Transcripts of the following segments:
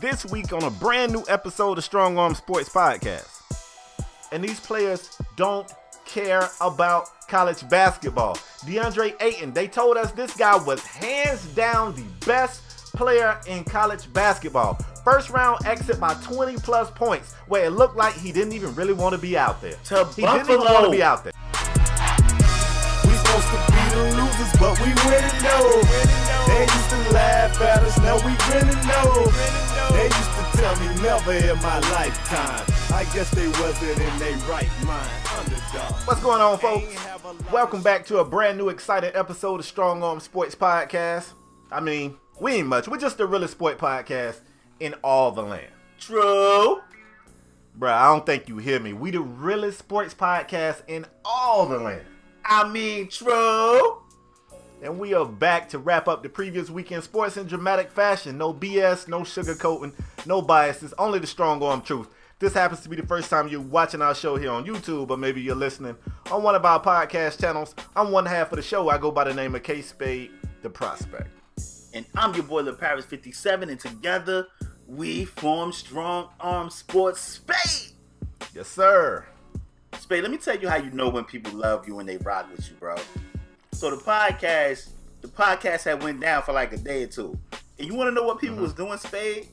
this week on a brand new episode of Strong Arm Sports Podcast. And these players don't care about college basketball. DeAndre Ayton, they told us this guy was hands down the best player in college basketball. First round exit by 20 plus points, where it looked like he didn't even really want to be out there. To he didn't even want to be out there. But we winning though. They used to laugh at us, now we winning though. They used to tell me never in my lifetime. I guess they wasn't in their right mind. Underdog. What's going on, folks? Ain't have a lot Welcome back to a brand new exciting episode of Strong Arm Sports Podcast. I mean, we ain't much. We're just the realest sport podcast in all the land. True. Bruh, I don't think you hear me. We the realest sports podcast in all the land. I mean, true. And we are back to wrap up the previous weekend sports in dramatic fashion. No BS, no sugarcoating, no biases, only the strong arm truth. This happens to be the first time you're watching our show here on YouTube, or maybe you're listening on one of our podcast channels. I'm one half of the show. I go by the name of K Spade, the prospect. And I'm your boy, Le Paris 57, and together we form Strong Arm Sports Spade. Yes, sir. Spade, let me tell you how you know when people love you and they rock with you, bro. So the podcast, the podcast had went down for like a day or two. And you want to know what people uh-huh. was doing, Spade?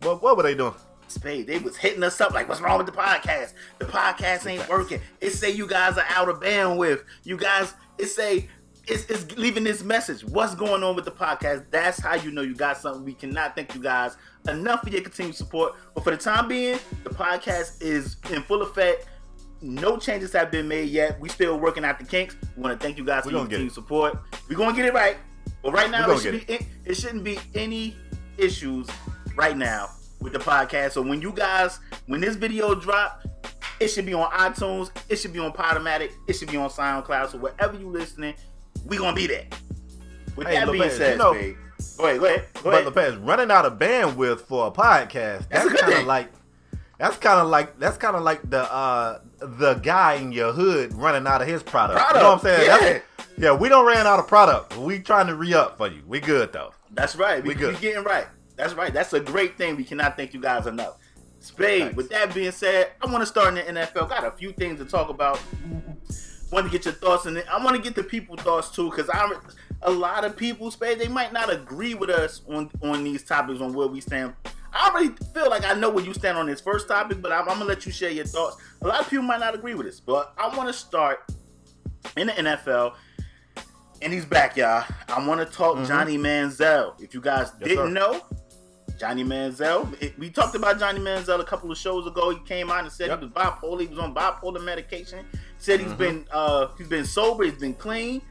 What, what were they doing? Spade, they was hitting us up like, what's wrong with the podcast? The podcast ain't working. It say you guys are out of bandwidth. You guys, it say it's, it's leaving this message. What's going on with the podcast? That's how you know you got something. We cannot thank you guys enough for your continued support. But for the time being, the podcast is in full effect. No changes have been made yet. We still working out the kinks. We want to thank you guys for your continued support. We're gonna get it right. But right now, it, should be, it, it shouldn't be any issues right now with the podcast. So when you guys, when this video drop, it should be on iTunes, it should be on Podomatic, it should be on SoundCloud. So wherever you listening, we gonna be there. With Hey, that being Lopez, said, you know- Spade, go ahead, go ahead, go But. Lopez, running out of bandwidth for a podcast, That's that's, kind of like that's kind of like that's kind of like the uh the guy in your hood running out of his product. You know what I'm saying? yeah. That's- yeah, we don't ran out of product. We trying to re up for you. We good though. That's right. We, We we good. getting right. That's right. That's a great thing. We cannot thank you guys enough. Spade, Thanks. with that being said, I want to start in the NFL. Got a few things to talk about. Want to get your thoughts it. I want to get the people thoughts too, because I'm a lot of people, Spade, they might not agree with us on on these topics on where we stand. I already feel like I know where you stand on this first topic, but I'm, I'm gonna let you share your thoughts. A lot of people might not agree with this, but I want to start in the NFL. And he's back, y'all. I want to talk Johnny Manziel. If you guys Mm-hmm. Yes, didn't sir. know, Johnny Manziel. it- we talked about Johnny Manziel a couple of shows ago. He came out and said Yep. he was bipolar. He was on bipolar medication. Said he's Mhm. been uh, he's been sober. He's been clean,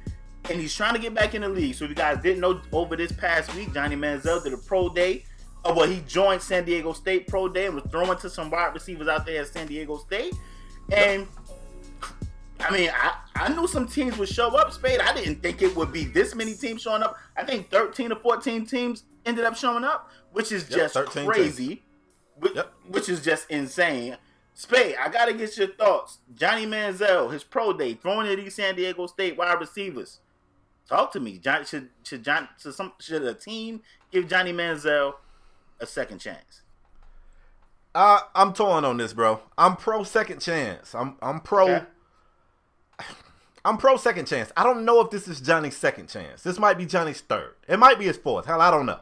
and he's trying to get back in the league. So if you guys didn't know, over this past week, Johnny Manziel did a pro day. Oh well, he joined San Diego State pro day and was throwing to some wide receivers out there at San Diego State. And I mean, I, I knew some teams would show up, Spade. I didn't think it would be this many teams showing up. I think 13 or 14 teams ended up showing up, which is Yep, just 13 crazy, which, Yep. which is just insane. Spade, I got to get your thoughts. Johnny Manziel, his pro day, throwing at these San Diego State wide receivers. Talk to me. John, should should John should some should a team give Johnny Manziel a second chance? Uh, I'm torn on this, bro. I'm pro second chance. I'm I'm pro. Okay. I'm pro second chance. I don't know if this is Johnny's second chance. This might be Johnny's third. It might be his fourth. Hell, I don't know.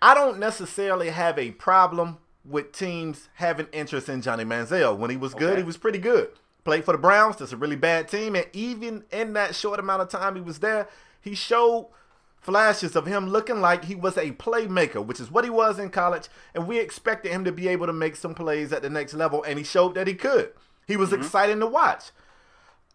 I don't necessarily have a problem with teams having interest in Johnny Manziel. When he was good, Okay. he was pretty good. Played for the Browns. That's a really bad team. And even in that short amount of time he was there, he showed flashes of him looking like he was a playmaker, which is what he was in college. And we expected him to be able to make some plays at the next level. And he showed that he could. He was mm-hmm. exciting to watch.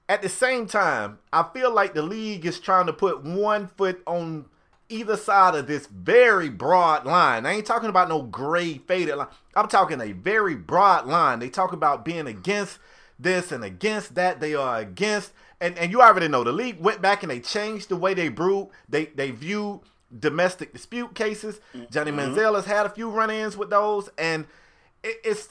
At the same time, I feel like the league is trying to put one foot on either side of this very broad line. I ain't talking about no gray faded line. I'm talking a very broad line. They talk about being against this and against that. They are against, and, and you already know the league went back and they changed the way they brew. They they view domestic dispute cases. Johnny mm-hmm. Manziel has had a few run-ins with those, and it, it's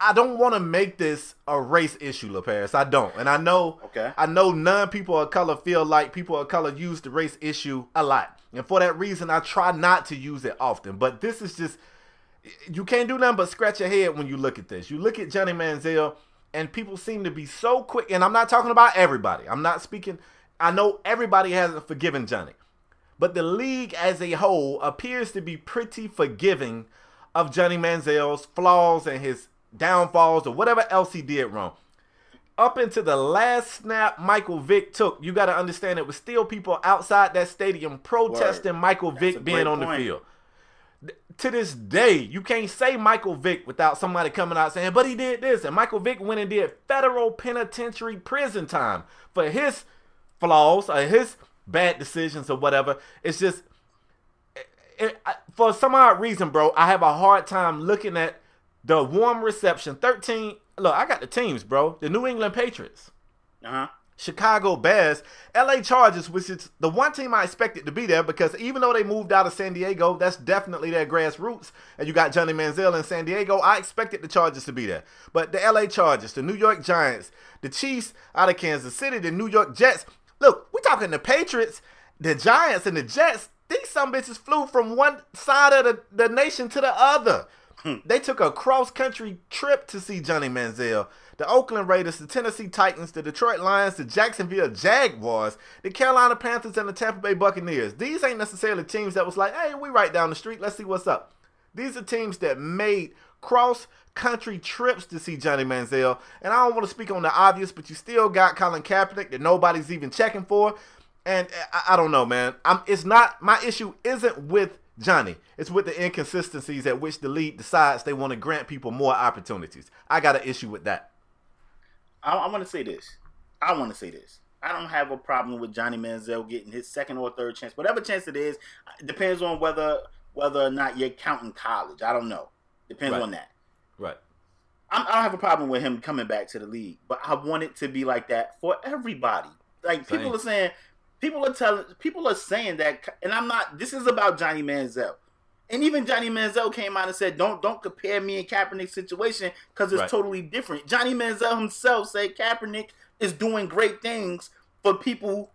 I don't want to make this a race issue, LaParis. I don't, and I know. Okay. I know none people of color feel like people of color use the race issue a lot, and for that reason, I try not to use it often. But this is just you can't do nothing but scratch your head when you look at this. You look at Johnny Manziel, and people seem to be so quick. And I'm not talking about everybody. I'm not speaking. I know everybody hasn't forgiven Johnny, but the league as a whole appears to be pretty forgiving of Johnny Manziel's flaws and his downfalls or whatever else he did wrong. Up into the last snap Michael Vick took, you got to understand it was still people outside that stadium protesting Word. Michael Vick being on the field. To this day, you can't say Michael Vick without somebody coming out saying, but he did this. And Michael Vick went and did federal penitentiary prison time for his flaws or his bad decisions or whatever. It's just, it, I- for some odd reason, bro, I have a hard time looking at the warm reception. 13, look, I got the teams, bro. The New England Patriots, Uh huh. Chicago Bears, LA Chargers, which is the one team I expected to be there because even though they moved out of San Diego, that's definitely their grassroots. And you got Johnny Manziel in San Diego. I expected the Chargers to be there. But the LA Chargers, the New York Giants, the Chiefs out of Kansas City, the New York Jets. Look, we're talking the Patriots, the Giants, and the Jets. These some bitches flew from one side of the, the nation to the other. Hmm. They took a cross country trip to see Johnny Manziel. The Oakland Raiders, the Tennessee Titans, the Detroit Lions, the Jacksonville Jaguars, the Carolina Panthers, and the Tampa Bay Buccaneers. These ain't necessarily teams that was like, hey, we right down the street. Let's see what's up. These are teams that made cross country trips to see Johnny Manziel. And I don't want to speak on the obvious, but you still got Colin Kaepernick that nobody's even checking for. And eh, I, I don't know, man. I'm, it's not my issue. Isn't with Johnny. It's with the inconsistencies at which the league decides they want to grant people more opportunities. I got an issue with that. I, I want to say this. I want to say this. I don't have a problem with Johnny Manziel getting his second or third chance, whatever chance it is. It depends on whether whether or not you're counting college. I don't know. Depends Right. on that. Right. I'm, I don't have a problem with him coming back to the league, but I want it to be like that for everybody. Like people are saying, people are telling, people are saying that, and I'm not. This is about Johnny Manziel, and even Johnny Manziel came out and said, "Don't don't compare me and Kaepernick's situation because it's Right. totally different." Johnny Manziel himself said Kaepernick is doing great things for people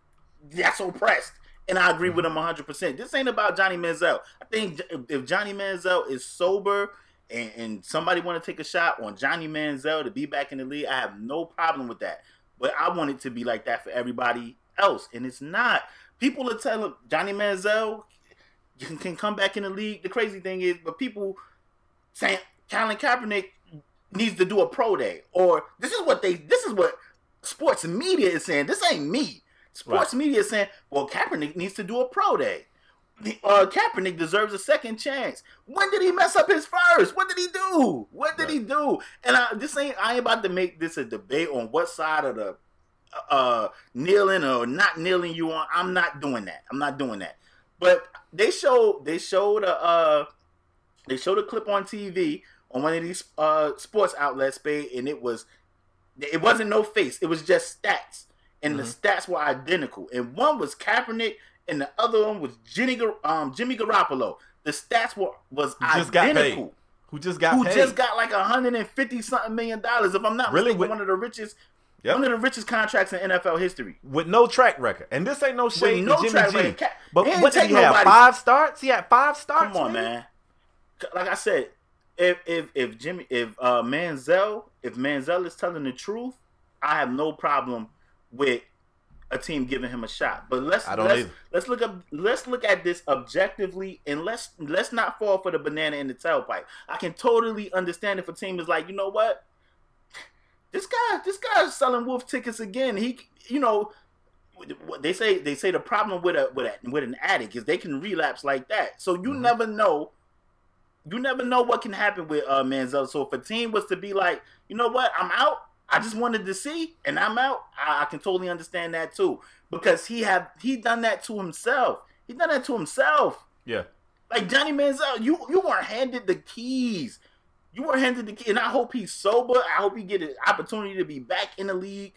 that's oppressed. And I agree mm-hmm. with him 100%. This ain't about Johnny Manziel. I think if- if Johnny Manziel is sober and, and somebody want to take a shot on Johnny Manziel to be back in the league, I have no problem with that. But I want it to be like that for everybody else, and it's not. People are telling Johnny Manziel can, can come back in the league. The crazy thing is, but people saying Colin Kaepernick needs to do a pro day, or this is what they, this is what sports media is saying. This ain't me. Sports media is saying, well, Kaepernick needs to do a pro day. The- Uh, Kaepernick deserves a second chance. When did he mess up his first? What did he do? What did he do? And I, this ain't. I ain't about to make this a debate on what side of the uh kneeling or not kneeling you on. I'm not doing that. I'm not doing that. But they showed they showed a uh they showed a clip on TV on one of these uh sports outlets, Spade, and it was it wasn't no face. It was just stats, and the stats were identical. And one was Kaepernick, and the other one was Jimmy um Jimmy Garoppolo. The stats were was Who just identical. Who just got Who paid? just got like a hundred and fifty something million dollars? If I'm not Really? mistaken, one of the richest, Yep. one of the richest contracts in NFL history. with no track record. And this ain't no shade no to Jimmy track G. record. But he what did he have? Five starts? He had five starts. Come on, maybe? man. Like I said, if if if Jimmy if uh Manziel if Manziel is telling the truth, I have no problem with a team giving him a shot. But let's let's, either. let's look up let's look at this objectively and let's let's not fall for the banana in the tailpipe. I can totally understand if a team is like, you know what? This guy this guy's selling wolf tickets again. He you know they say they say the problem with a with a, with an addict is they can relapse like that. So you Mhm. never know. You never know what can happen with uh Manziel. So if a team was to be like, you know what, I'm out. I just wanted to see, and I'm out. I, I can totally understand that too because he have he done that to himself. He done that to himself. Yeah. Like Johnny Manziel, you you weren't handed the keys. You were handed the key, and I hope he's sober. I hope he get an opportunity to be back in the league.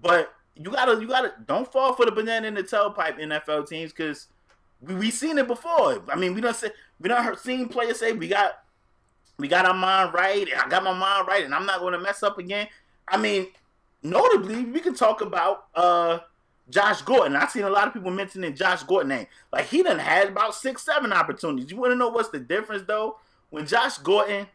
But you gotta, you gotta, don't fall for the banana in the tailpipe NFL teams because we we seen it before. I mean, we don't say we don't seen players say we got we got our mind right. and I got my mind right, and I'm not going to mess up again. I mean, notably, we can talk about uh, Josh Gordon. I've seen a lot of people mentioning Josh Gordon name. Like he done had about six, seven opportunities. You want to know what's the difference though? When Josh Gordon,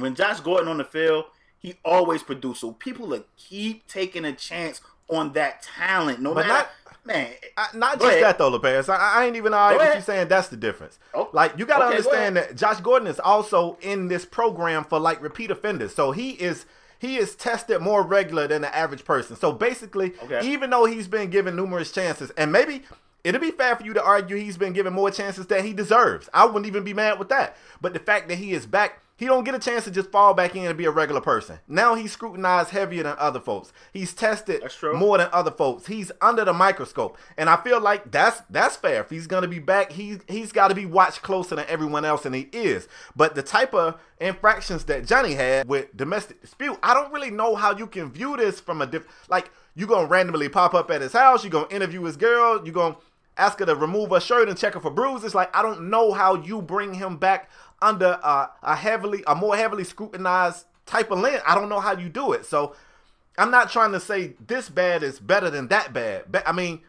when Josh Gordon on the field, he always produce. So people will keep taking a chance on that talent. No But matter, not- man. I, not just ahead. that though, LeParis. I, I ain't even arguing with you saying that's the difference. Oh, Like you gotta okay, go understand that Josh Gordon is also in this program for like repeat offenders. So he is he is tested more regular than the average person. So basically, Okay. even though he's been given numerous chances, and maybe it'll be fair for you to argue he's been given more chances than he deserves. I wouldn't even be mad with that. But the fact that he is back, he don't get a chance to just fall back in and be a regular person. Now he's scrutinized heavier than other folks. He's tested more than other folks. He's under the microscope, and I feel like that's that's fair. If he's gonna be back, he's he's got to be watched closer than everyone else, and he is. But the type of infractions that Johnny had with domestic dispute, I don't really know how you can view this from a diff. Like you gonna randomly pop up at his house, you gonna interview his girl, you gonna ask her to remove her shirt and check her for bruises. Like I don't know how you bring him back under a heavily, a more heavily scrutinized type of lens. I don't know how you do it. So. I'm not trying to say this bad is better than that bad. But I mean,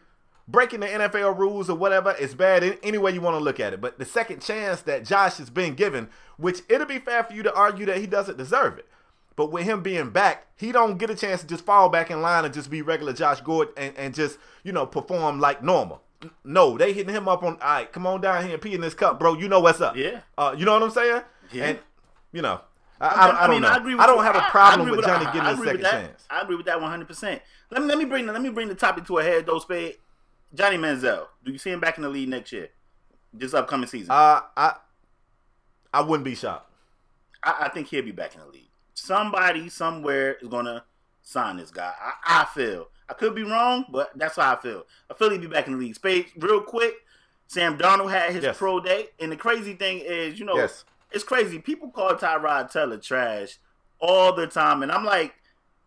breaking the NFL rules or whatever is bad in any way you want to look at it. But the second chance that Josh has been given, which it'll be fair for you to argue that he doesn't deserve it. But with him being back, he don't get a chance to just fall back in line and just be regular Josh Gordon and, and just, you know, perform like normal. No, they hitting him up on, all right, come on down here and pee in this cup, bro. You know what's up. Yeah. Uh, you know what I'm saying? Yeah. And, you know, I, I, I, don't mean, know. I, agree with don't you. have I- a I problem agree with Johnny getting I a second that. chance. I agree with that 100. percent Let me let me bring let me bring the topic to a head. Though, Spade, Johnny Manziel. Do you see him back in the league next year, this upcoming season? Uh, I I wouldn't be shocked. I, I think he'll be back in the league. Somebody somewhere is gonna sign this guy. I, I feel. I could be wrong, but that's how I feel. I feel he'd be back in the league. Spade, real quick. Sam Darnold had his Yes. pro day, and the crazy thing is, you know, Yes. it's crazy. People call Tyrod Taylor trash all the time, and I'm like,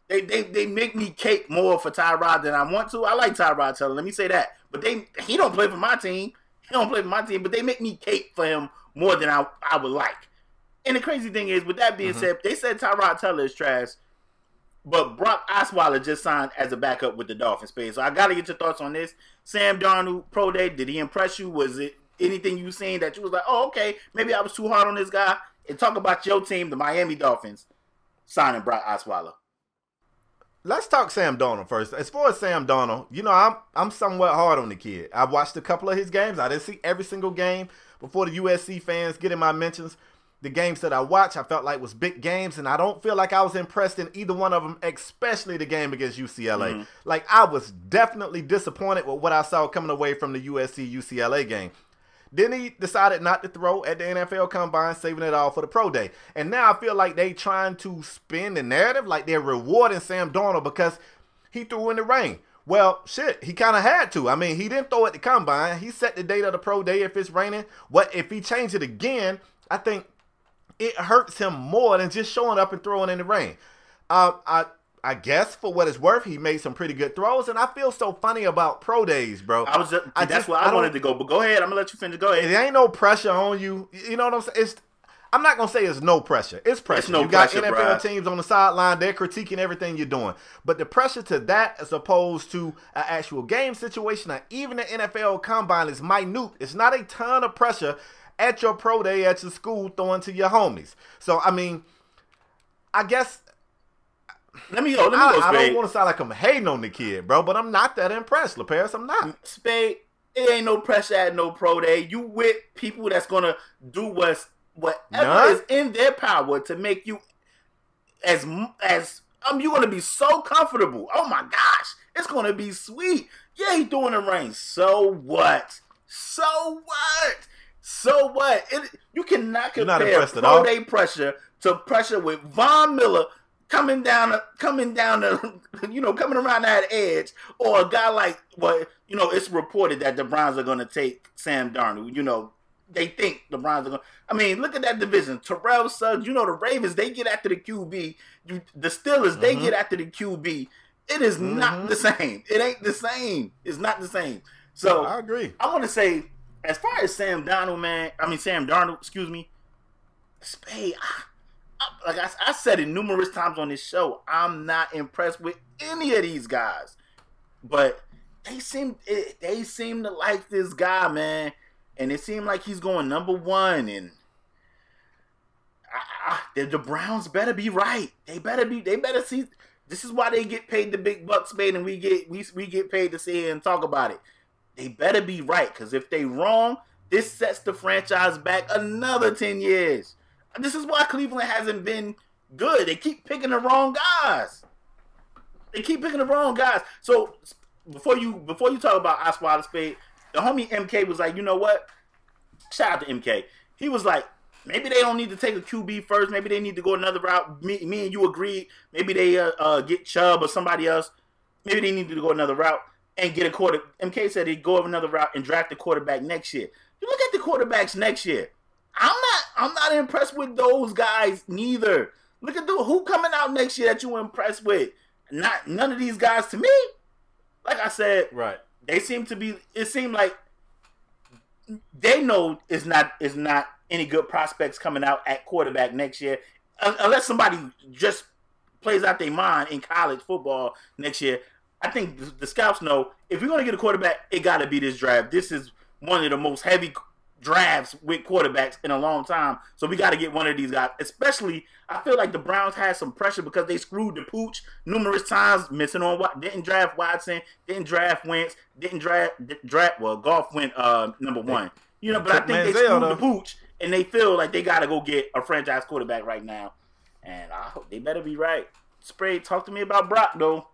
they they they make me cake more for Tyrod than I want to. I like Tyrod Taylor. Let me say that, but they he don't play for my team. He don't play for my team, but they make me cake for him more than I I would like. And the crazy thing is, with that being Mhm. said, they said Tyrod Taylor is trash, but Brock Osweiler just signed as a backup with the Dolphins. Space. So I got to get your thoughts on this. Sam Darnold pro day. Did he impress you? Was it anything you seen that you was like, oh okay, maybe I was too hard on this guy? And talk about your team, the Miami Dolphins, signing Brock Osweiler. Let's talk Sam Donald first. As far as Sam Donald, you know, I'm I'm somewhat hard on the kid. I watched a couple of his games. I didn't see every single game before the USC fans getting my mentions. The games that I watched, I felt like was big games, and I don't feel like I was impressed in either one of them, especially the game against UCLA. Mhm. Like I was definitely disappointed with what I saw coming away from the USC UCLA game. Then he decided not to throw at the NFL Combine, saving it all for the pro day. And now I feel like they trying to spin the narrative like they're rewarding Sam Darnold because he threw in the rain. Well, shit, he kind of had to. I mean, he didn't throw at the combine. He set the date of the pro day if it's raining. What if he changed it again? I think it hurts him more than just showing up and throwing in the rain. Uh, I I guess for what it's worth, he made some pretty good throws, and I feel so funny about pro days, bro. I was just, I that's just- where I I, wanted to go. But go ahead. I'm gonna let you finish. Go ahead. It ain't no pressure on you. You know what I'm saying? It's I'm not gonna say it's no pressure. It's pressure. no you got pressure, NFL bruh. teams on the sideline, they're critiquing everything you're doing. But the pressure to that as opposed to an actual game situation or even the NFL combine is minute. It's not a ton of pressure at your pro day at your school throwing to your homies. So I mean, I guess Let me go. Let me I, go. I Spade. don't want to sound like I'm hating on the kid, bro, but I'm not that impressed, LaParis. I'm not. Spade, it ain't no pressure at no pro day. You with people that's gonna do what's whatever None? is in their power to make you as as um you're gonna be so comfortable. Oh my gosh, it's gonna be sweet. Yeah, he doing the rain. So what? So what? So what? It, you cannot not compare pro all? day pressure to pressure with Von Miller coming down, coming down the, you know, coming around that edge, or a guy like what you know. It's reported that the Browns are going to take Sam Darnold. You know, they think the Browns are going. I mean, look at that division. Terrell Suggs. You know, the Ravens they get after the QB. You, the Steelers they Mhm. get after the QB. It is not Mhm. the same. It ain't the same. It's not the same. So I agree. I want to say, as far as Sam Donald, man, I mean Sam Darnold, excuse me. Spade, I, I, like I, I said it numerous times on this show, I'm not impressed with any of these guys. But they seem they seem to like this guy, man, and it seemed like he's going number one. And I, I, the Browns better be right. They better be. They better see. This is why they get paid the big bucks, man, and we get we we get paid to here and talk about it. They better be right, because if they wrong, this sets the franchise back another ten years. This is why Cleveland hasn't been good. They keep picking the wrong guys. They keep picking the wrong guys. So before you before you talk about Osweiler Spade, the homie MK was like, you know what? Shout out to MK. He was like, maybe they don't need to take a QB first. Maybe they need to go another route. Me, me and you agreed. Maybe they uh, uh, get Chubb or somebody else. Maybe they need to go another route and get a quarter. MK said he'd go over another route and draft the quarterback next year. You look at the quarterbacks next year. I'm not. I'm not impressed with those guys neither. Look at the who coming out next year that you impressed with. Not none of these guys to me like I said, right? They seem to be. It seemed like they know it's not is not any good prospects coming out at quarterback next year, unless somebody just plays out their mind in college football next year. I think the, the scouts know if you're going to get a quarterback, it got to be this draft. This is one of the most heavy drafts with quarterbacks in a long time. So we got to get one of these guys. Especially, I feel like the Browns had some pressure because they screwed the pooch numerous times, missing on what didn't draft Watson, didn't draft Wentz, didn't draft draft. Well, golf went uh, number one. You know, but I think they screwed the pooch, and they feel like they got to go get a franchise quarterback right now. And I hope they better be right. Spade, talk to me about Brock though.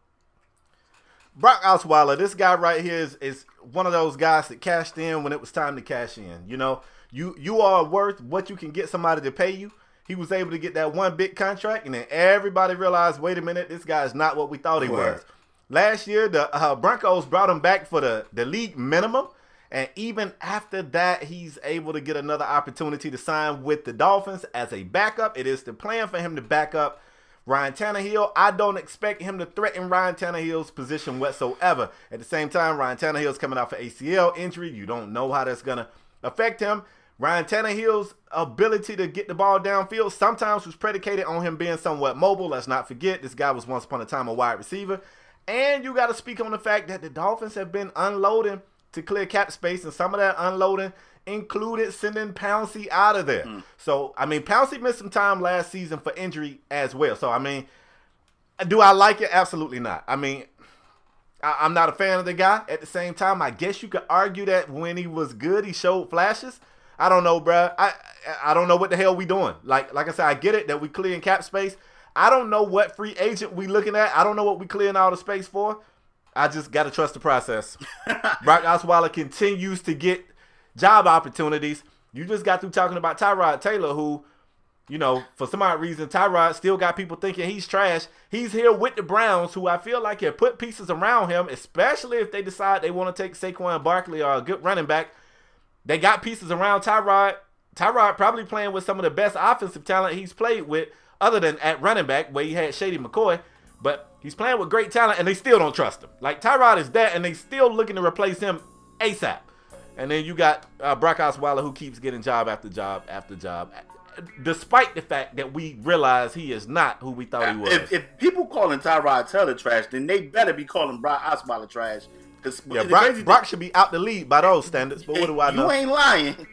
Brock Osweiler, this guy right here is, is one of those guys that cashed in when it was time to cash in. You know, you you are worth what you can get somebody to pay you. He was able to get that one big contract, and then everybody realized, wait a minute, this guy is not what we thought he was. Last year, the uh, Broncos brought him back for the, the league minimum. And even after that, he's able to get another opportunity to sign with the Dolphins as a backup. It is the plan for him to back up Ryan Tannehill, I don't expect him to threaten Ryan Tannehill's position whatsoever. At the same time, Ryan Tannehill's coming out for ACL injury. You don't know how that's going to affect him. Ryan Tannehill's ability to get the ball downfield sometimes was predicated on him being somewhat mobile. Let's not forget, this guy was once upon a time a wide receiver. And you got to speak on the fact that the Dolphins have been unloading to clear cap space, and some of that unloading included sending Pouncey out of there. Mm. So, I mean, Pouncey missed some time last season for injury as well. So, I mean, do I like it? Absolutely not. I mean, I, am not a fan of the guy. At the same time, I guess you could argue that when he was good, he showed flashes. I don't know, bro. I I don't know what the hell we doing. Like like I said, I get it that we clearing cap space. I don't know what free agent we looking at. I don't know what we clearing all the space for. I just got to trust the process. Brock Osweiler continues to get job opportunities. You just got through talking about Tyrod Taylor, who, you know, for some odd reason, Tyrod still got people thinking he's trash. He's here with the Browns, who I feel like have put pieces around him, especially if they decide they want to take Saquon Barkley or a good running back. They got pieces around Tyrod. Tyrod probably playing with some of the best offensive talent he's played with, other than at running back, where he had Shady McCoy. But he's playing with great talent, and they still don't trust him. Like Tyrod is that, and they still looking to replace him ASAP. And then you got uh, Brock Osweiler who keeps getting job after job after job, despite the fact that we realize he is not who we thought he was. If, if people calling Tyrod Taylor trash, then they better be calling Brock Osweiler trash. Cause yeah, Brock, Brock should be out the lead by those standards. But what do I know? You ain't lying.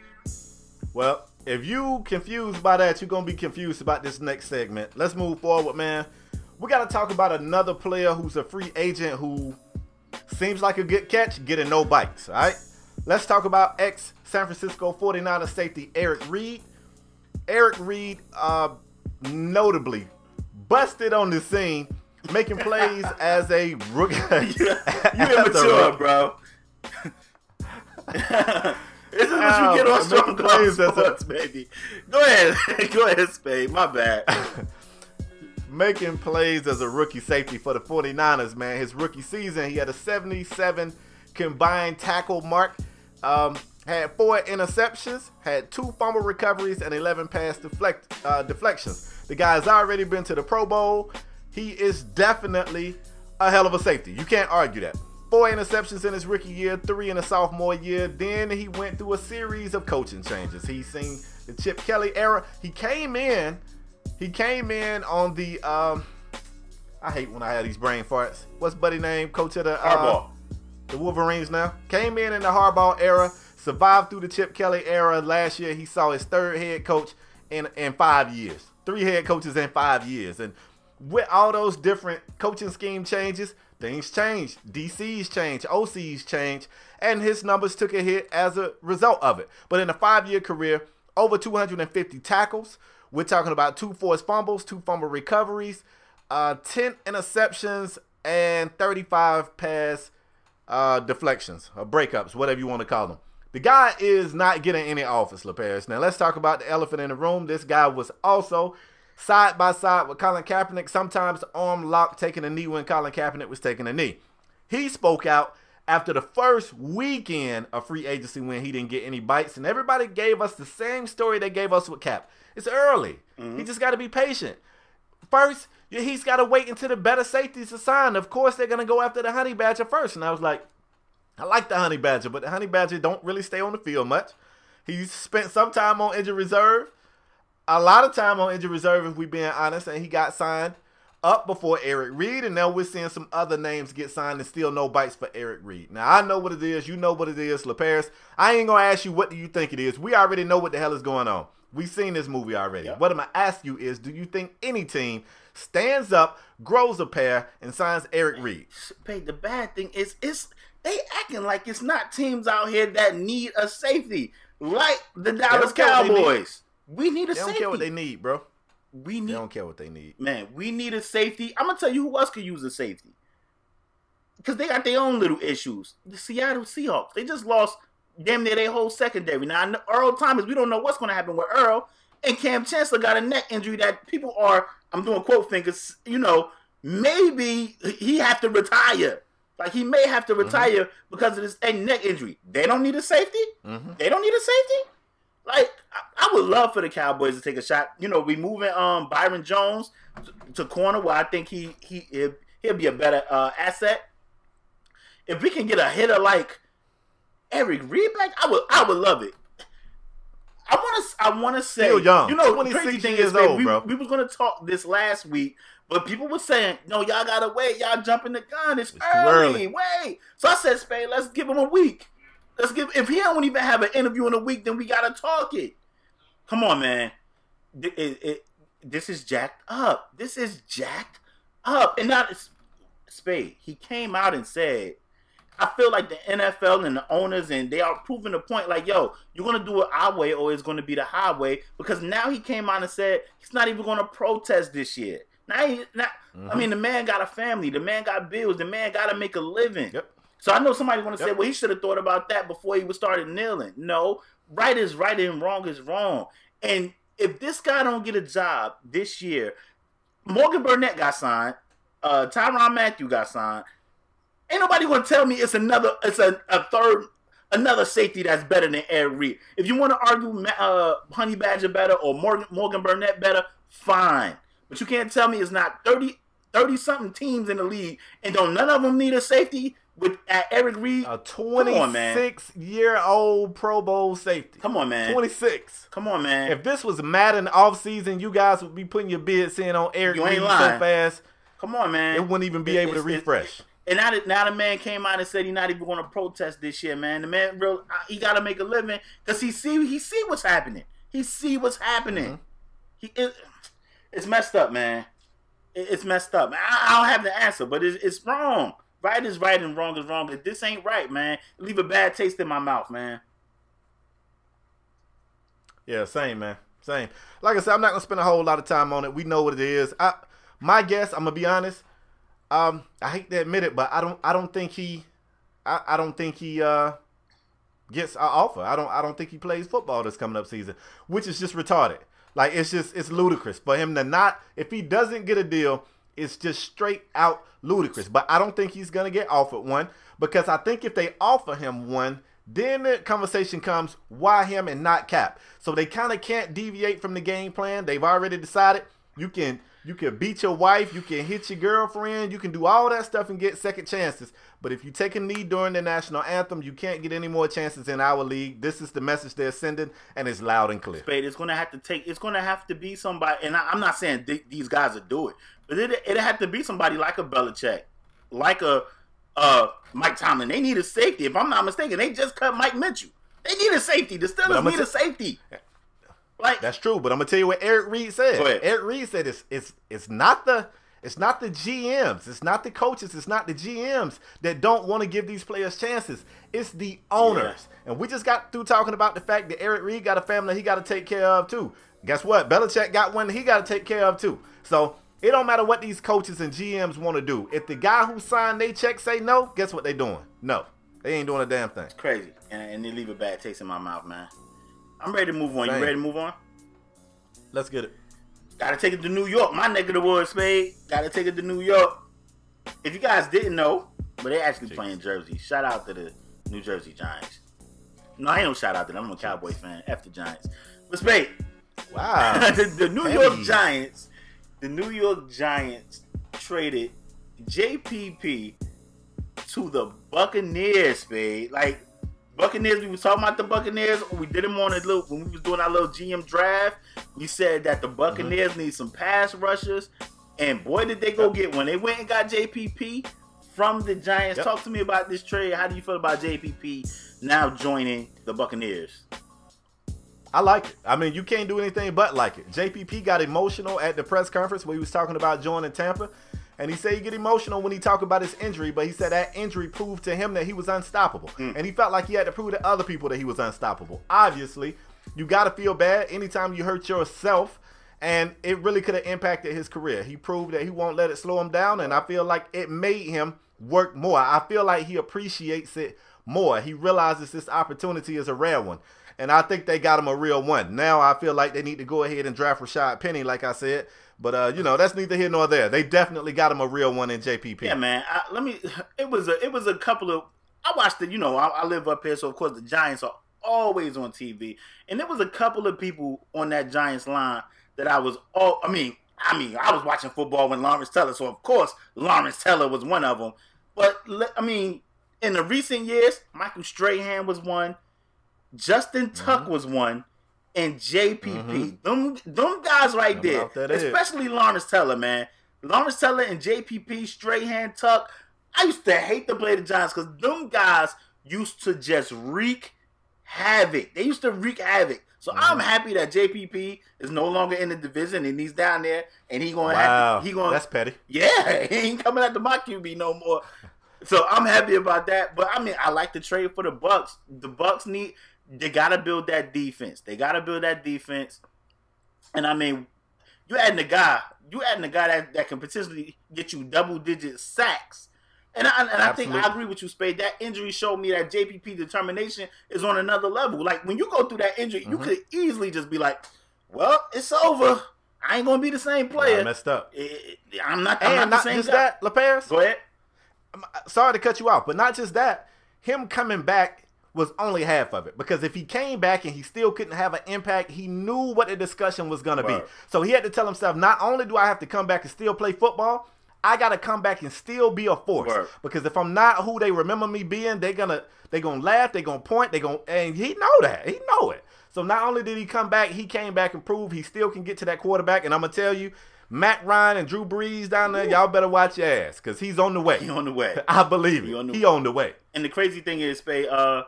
Well, if you confused by that, you're gonna be confused about this next segment. Let's move forward, man. We gotta talk about another player who's a free agent who seems like a good catch, getting no bites. All right. Let's talk about ex San Francisco 49er safety Eric Reid. Eric Reid, uh, notably busted on the scene, making plays as a rookie. you, you immature, bro. This is what you get on strong plays as a baby. Go ahead, go ahead, Spade. My bad. making plays as a rookie safety for the 49ers, man. His rookie season, he had a 77 combined tackle mark. Um, had four interceptions, had two fumble recoveries, and 11 pass deflect, uh, deflections. The guy's already been to the Pro Bowl. He is definitely a hell of a safety. You can't argue that. Four interceptions in his rookie year, three in his sophomore year. Then he went through a series of coaching changes. He's seen the Chip Kelly era. He came in, he came in on the um I hate when I have these brain farts. What's Buddy name? Coach of the uh, Harbaugh. The Wolverines now. Came in in the Harbaugh era, survived through the Chip Kelly era. Last year, he saw his third head coach in in five years. Three head coaches in five years, and with all those different coaching scheme changes, things change. DCs change, OCs change, and his numbers took a hit as a result of it. But in a five-year career, over 250 tackles. We're talking about two forced fumbles, two fumble recoveries, uh, 10 interceptions, and 35 pass uh, deflections or breakups, whatever you want to call them. The guy is not getting any office, LaParis. Now let's talk about the elephant in the room. This guy was also side by side with Colin Kaepernick, sometimes arm locked, taking a knee when Colin Kaepernick was taking a knee. He spoke out after the first weekend of free agency when he didn't get any bites, and everybody gave us the same story they gave us with Cap. It's early. He just got to be patient. First, yeah, he's got to wait until the better safeties are signed. Of course, they're going to go after the Honey Badger first. And I was like, I like the Honey Badger, but the Honey Badger don't really stay on the field much. He spent some time on injured reserve, a lot of time on injured reserve, if we're being honest, and he got signed up before Eric Reid, and now we're seeing some other names get signed and still no bites for Eric Reid. Now I know what it is, you know what it is, LaParis. I ain't gonna ask you what do you think it is. We already know what the hell is going on. We've seen this movie already. Yeah. What I'm gonna ask you is, do you think any team stands up, grows a pair, and signs Eric Reid? Hey, the bad thing is, it's they acting like it's not teams out here that need a safety, like the Dallas don't care what they need. Cowboys. We need a They don't care what they need, bro. we need. They don't care what they need. man, we need a safety. I'm gonna tell you who else could use a safety. Because they got their own little issues. The Seattle Seahawks. They just lost damn near their whole secondary. Now I know Earl Thomas, we don't know what's gonna happen with Earl. And Kam Chancellor got a neck injury that people are I'm doing quote fingers, you know, maybe he have to retire. Like he may have to retire because of this a neck injury. They don't need a safety. Mhm. They don't need a safety. Like I, I would love for the Cowboys to take a shot. You know, we moving um Byron Jones to, to corner where I think he he he'll, he'll be a better uh, asset. If we can get a hitter like Eric Reid back, I would I would love it. I want to I want to say Still young. you know 26 crazy thing is man, old, we, bro. we was gonna talk this last week, but people were saying no, y'all gotta wait, y'all jumping the gun, it's, It's early. early. wait. So I said, Spade, let's give him a week. Let's give if he don't even have an interview in a week, then we gotta talk it. Come on, man. Th- it- it- this is jacked up. This is jacked up. And not Spade. He came out and said, I feel like the NFL and the owners and they are proving the point like, yo, you're gonna do it our way or it's gonna be the highway. Because now he came out and said he's not even gonna protest this year. Now, he, now I mean, the man got a family, the man got bills, the man got to make a living. Yep. So I know somebody's going to say, well, he should have thought about that before he was started kneeling. No, right is right and wrong is wrong. And if this guy don't get a job this year, Morgan Burnett got signed, uh, Tyrann Mathieu got signed. Ain't nobody going to tell me it's another, it's a, a third, another safety that's better than Eric Reid. If you want to argue uh, Honey Badger better or Morgan, Morgan Burnett better, fine. But you can't tell me it's not 30, 30 something teams in the league and don't none of them need a safety with at Eric Reid. A on, 26 year old Pro Bowl safety. Come on, man. 26. Come on, man. If this was Madden offseason, you guys would be putting your bids in on Eric Reid so fast, Come on, man. it wouldn't even be able to refresh. And now, that, now the man came out and said he's not even going to protest this year, man. The man, real, uh, he got to make a living because he see he see what's happening. He see what's happening. Mm-hmm. He it, it's messed up, man. It- it's messed up. I, I don't have the answer, but it's, it's wrong. Right is right and wrong is wrong. If this ain't right, man, leave a bad taste in my mouth, man. Yeah, same, man. Same. Like I said, I'm not gonna spend a whole lot of time on it. We know what it is. I, my guess, I'm gonna be honest. Um, I hate to admit it, but I don't, I don't think he, I, I don't think he uh gets an offer. I don't, I don't think he plays football this coming up season, which is just retarded. Like it's just, it's ludicrous for him to not. If he doesn't get a deal, it's just straight out ludicrous. But I don't think he's gonna get offered one because I think if they offer him one, then the conversation comes why him and not Cap. So they kind of can't deviate from the game plan. They've already decided you can You can beat your wife. You can hit your girlfriend. You can do all that stuff and get second chances. But if you take a knee during the national anthem, you can't get any more chances in our league. This is the message they're sending, and it's loud and clear. Spade, it's gonna have to take. It's gonna have to be somebody, and I, am not saying th- these guys will do it, but it it had to be somebody like a Belichick, like a uh, Mike Tomlin. They need a safety. If I'm not mistaken, they just cut Mike Mitchell. They need a safety. The Steelers need t- a safety. Like that's true, but I'm gonna tell you what Eric Reid said. Eric Reid said it's it's it's not the it's not the GMs, it's not the coaches, it's not the GMs that don't want to give these players chances. It's the owners. Yeah. And we just got through talking about the fact that Eric Reid got a family he got to take care of too. Guess what? Belichick got one he got to take care of too. So it don't matter what these coaches and GMs want to do. If the guy who signed their check say no, guess what they doing? No. They ain't doing a damn thing. It's crazy. And, and they leave a bad taste in my mouth, man. I'm ready to move on. Same. You ready to move on? Let's get it. Gotta take it to New York. My neck of the woods, Spade. Gotta take it to New York. If you guys didn't know, but they actually Jeez. playing Jersey. Shout out to the New Jersey Giants. No, I ain't no shout out to them. I'm a Cowboy fan. F the Giants. But Spade. Wow. the, the, New Heavy. York Giants. The New York Giants traded JPP to the Buccaneers, Spade. Like Buccaneers, we was talking about the Buccaneers. We did them on a little when we was doing our little GM draft. We said that the Buccaneers mm-hmm. need some pass rushers, and boy, did they go yep. get one. They went and got JPP from the Giants. Yep. Talk to me about this trade. How do you feel about JPP now joining the Buccaneers? I like it. I mean, you can't do anything but like it. JPP got emotional at the press conference where he was talking about joining Tampa. And he said he get emotional when he talk about his injury, but he said that injury proved to him that he was unstoppable. Mm. And he felt like he had to prove to other people that he was unstoppable. Obviously, you got to feel bad anytime you hurt yourself. And it really could have impacted his career. He proved that he won't let it slow him down. And I feel like it made him work more. I feel like he appreciates it more. He realizes this opportunity is a rare one. And I think they got him a real one. Now I feel like they need to go ahead and draft Rashaad Penny, like I said. But uh, you know, that's neither here nor there. They definitely got him a real one in JPP. Yeah, man. I, let me. It was a. It was a couple of. I watched it. You know, I, I live up here, so of course the Giants are always on TV, and there was a couple of people on that Giants line that I was. Oh, I mean, I mean, I was watching football when Lawrence Taylor, so of course Lawrence Taylor was one of them. But I mean, in the recent years, Michael Strahan was one, Justin Tuck mm-hmm. was one, and JPP. Mm-hmm. Them, them guys right there, especially is. Lawrence Taylor, man. Lawrence Taylor and JPP, Strahan Tuck. I used to hate to play the Giants because them guys used to just wreak havoc. They used to wreak havoc. So mm-hmm. I'm happy that JPP is no longer in the division and he's down there and he going to wow. have to, he going That's petty. Yeah, he ain't coming at the my QB no more. So I'm happy about that. But I mean, I like the trade for the Bucks. The Bucks need they gotta build that defense. They gotta build that defense. And I mean, you adding a guy, you adding a guy that, that can potentially get you double digit sacks. And I, and I think I agree with you, Spade. That injury showed me that JPP determination is on another level. Like when you go through that injury, mm-hmm. you could easily just be like, "Well, it's over. I ain't gonna be the same player." I messed up. I'm not. I'm not, not just guy. that, LaParis. Go ahead. I'm, sorry to cut you off, but not just that. Him coming back was only half of it because if he came back and he still couldn't have an impact, he knew what the discussion was going to be. So he had to tell himself, not only do I have to come back and still play football, I got to come back and still be a force. Word. Because if I'm not who they remember me being, they're going to they going to laugh, they're going to point, they're going to and he know that. He know it. So not only did he come back, he came back and proved he still can get to that quarterback and I'm going to tell you Matt Ryan and Drew Brees down there, y'all better watch your ass because he's on the way. He on the way. I believe it. He on the, he on the way. And the crazy thing is, Spade, uh,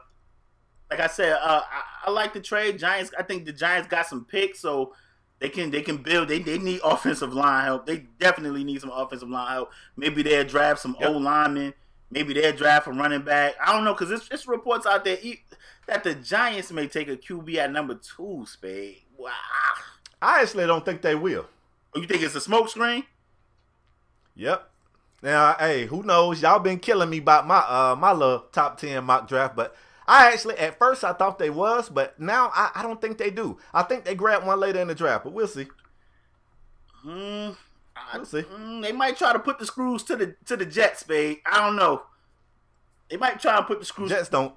like I said, uh, I, I, like the trade. Giants. I think the Giants got some picks, so they can they can build. They they need offensive line help. They definitely need some offensive line help. Maybe they'll draft some yep. old linemen. Maybe they'll draft a running back. I don't know because it's, it's reports out there that the Giants may take a QB at number two. Spade. Wow. I actually don't think they will. Oh, you think it's a smokescreen? Yep. Now, hey, who knows? Y'all been killing me about my uh my little top ten mock draft, but I actually, at first, I thought they was, but now I, I don't think they do. I think they grab one later in the draft, but we'll see. Mm, we'll see. Mm, they might try to put the screws to the to the Jets, babe. I don't know. They might try to put the screws. Jets don't.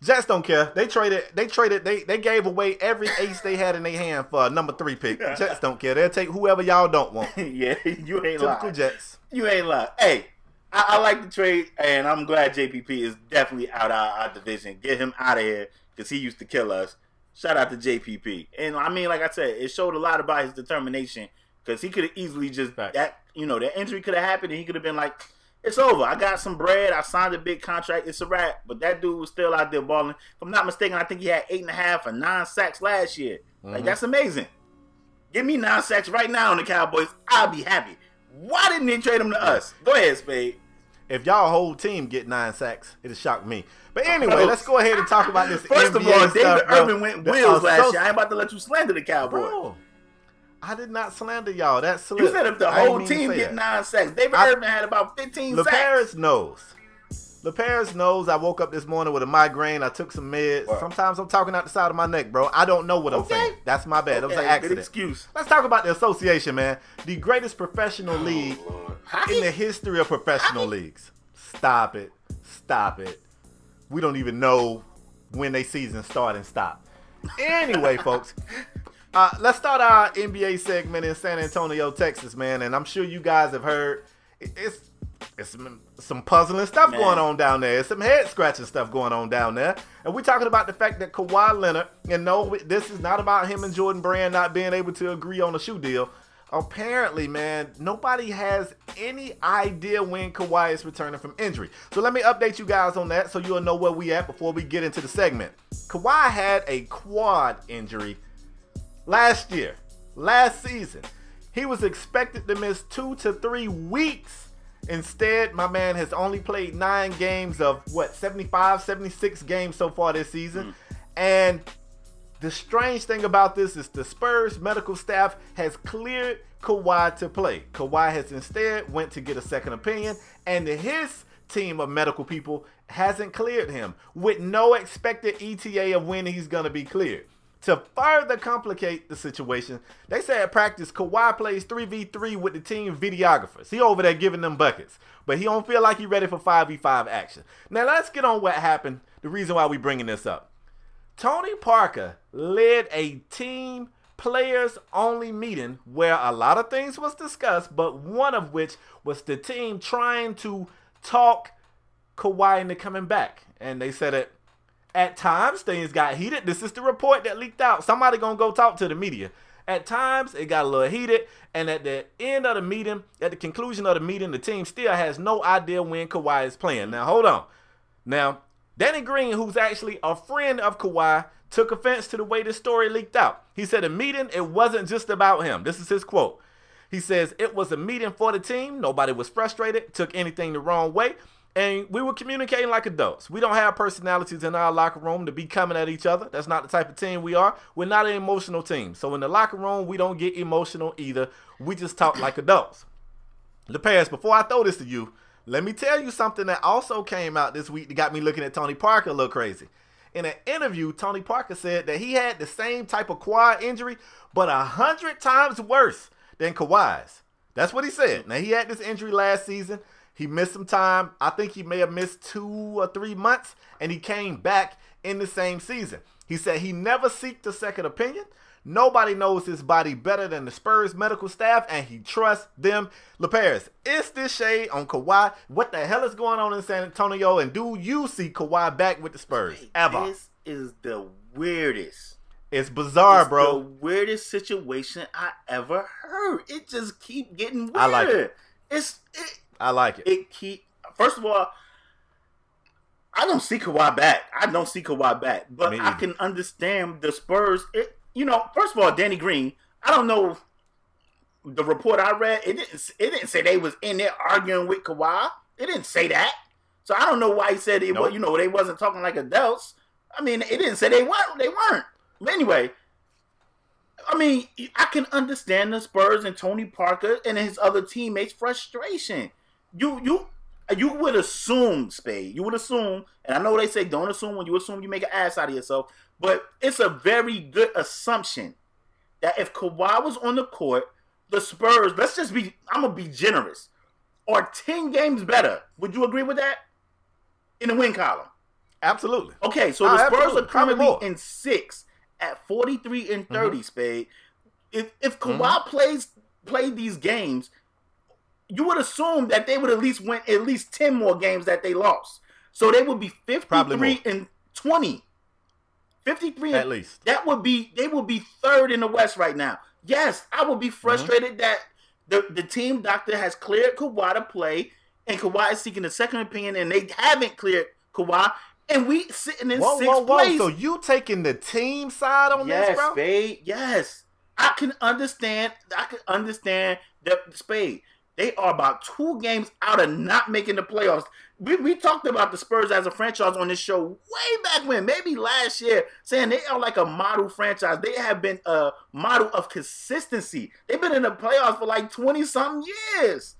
Jets don't care. They traded. They traded. They they gave away every ace they had in their hand for a number three pick. Jets don't care. They'll take whoever y'all don't want. yeah, you ain't Typical lying. Jets. You ain't lying. Hey, I, I like the trade, and I'm glad JPP is definitely out of our, our division. Get him out of here because he used to kill us. Shout out to JPP. And I mean, like I said, it showed a lot about his determination because he could have easily just Facts. that you know that injury could have happened, and he could have been like, "It's over. I got some bread. I signed a big contract. It's a wrap." But that dude was still out there balling. If I'm not mistaken, I think he had eight and a half or nine sacks last year. Like mm-hmm. that's amazing. Give me nine sacks right now on the Cowboys. I'll be happy. Why didn't they trade him to us? Go ahead, Spade. If y'all whole team get nine sacks, it'll shock me. But anyway, let's go ahead and talk about this. First of all, David stuff, bro. Irving went wheels last associ- year. I ain't about to let you slander the Cowboys. Bro, I did not slander y'all. That's. You said if the I whole team get that. nine sacks, David I- Irving had about 15 sacks. LeParis knows. LeParis knows I woke up this morning with a migraine. I took some meds. Wow. Sometimes I'm talking out the side of my neck, bro. I don't know what I'm Okay. saying. That's my bad. That was Okay, an good accident. excuse. Let's talk about the association, man. The greatest professional league Hockey? in the history of professional leagues. Stop it. Stop it. We don't even know when they season start and stop. Anyway, folks, uh, let's start our NBA segment in San Antonio, Texas, man. And I'm sure you guys have heard it's it's some, some puzzling stuff Man. going on down there. It's some head scratching stuff going on down there. And we're talking about the fact that Kawhi Leonard, and no, this is not about him and Jordan Brand not being able to agree on a shoe deal. Apparently, man, nobody has any idea when Kawhi is returning from injury. So let me update you guys on that so you'll know where we at before we get into the segment. Kawhi had a quad injury last year, last season. He was expected to miss two to three weeks. Instead, my man has only played nine games of what, 75, 76 games so far this season. Hmm. And the strange thing about this is the Spurs medical staff has cleared Kawhi to play. Kawhi has instead went to get a second opinion, and his team of medical people hasn't cleared him with no expected ETA of when he's gonna be cleared. To further complicate the situation, they say at practice Kawhi plays 3v3 with the team videographers. He over there giving them buckets, but he don't feel like he ready for 5v5 action. Now let's get on what happened. The reason why we bringing this up. Tony Parker led a team players only meeting where a lot of things was discussed, but one of which was the team trying to talk Kawhi into coming back. And they said it at times things got heated. This is the report that leaked out. Somebody gonna go talk to the media. At times it got a little heated, and at the end of the meeting, at the conclusion of the meeting, the team still has no idea when Kawhi is playing. Now hold on. Now, Danny Green, who's actually a friend of Kawhi, took offense to the way this story leaked out. He said a meeting, it wasn't just about him. This is his quote. He says, It was a meeting for the team. Nobody was frustrated, took anything the wrong way. And we were communicating like adults. We don't have personalities in our locker room to be coming at each other. That's not the type of team we are. We're not an emotional team. So in the locker room, we don't get emotional either. We just talk like adults. LeParis, before I throw this to you, let me tell you something that also came out this week that got me looking at Tony Parker a little crazy. In an interview, Tony Parker said that he had the same type of quad injury, but a hundred times worse than Kawhi's. That's what he said. Now he had this injury last season. He missed some time. I think he may have missed two or three months, and he came back in the same season. He said he never seeked a second opinion. Nobody knows his body better than the Spurs medical staff, and he trusts them. LeParis, is this shade on Kawhi? What the hell is going on in San Antonio? And do you see Kawhi back with the Spurs ever? This is the weirdest. It's bizarre, It's bro. The weirdest situation I ever heard. It just keep getting weird. I like it. It's it, I like it. it keep. First of all, I don't see Kawhi back. I don't see Kawhi back, but I can understand the Spurs. It, you know, first of all, Danny Green. I don't know. The report I read, it didn't. It didn't say they was in there arguing with Kawhi. It didn't say that. So I don't know why he said it. Nope. was You know, they wasn't talking like adults. I mean, it didn't say they weren't. They weren't. But anyway, I mean, I can understand the Spurs and Tony Parker and his other teammates' frustration. You you you would assume, Spade. You would assume, and I know they say don't assume when you assume you make an ass out of yourself, but it's a very good assumption that if Kawhi was on the court, the Spurs, let's just be I'm gonna be generous, are ten games better. Would you agree with that? In the win column. Absolutely. Okay, so Oh, the Spurs absolutely. are currently in six at forty three and 30 Spade. If if Kawhi Mm-hmm. plays played these games, you would assume that they would at least win at least ten more games that they lost. So they would be fifty Probably three and twenty. 53 At and- least. that would be they would be third in the West right now. Yes, I would be Mm-hmm. frustrated that the, the team doctor has cleared Kawhi to play, and Kawhi is seeking a second opinion, and they haven't cleared Kawhi, and we sitting in Whoa, sixth whoa, whoa. place. So you taking the team side on yes, this, bro? Spade. Yes, I can understand. I can understand the Spade. They are about two games out of not making the playoffs. We, we talked about the Spurs as a franchise on this show way back when, maybe last year, saying they are like a model franchise. They have been a model of consistency. They've been in the playoffs for like 20 something years.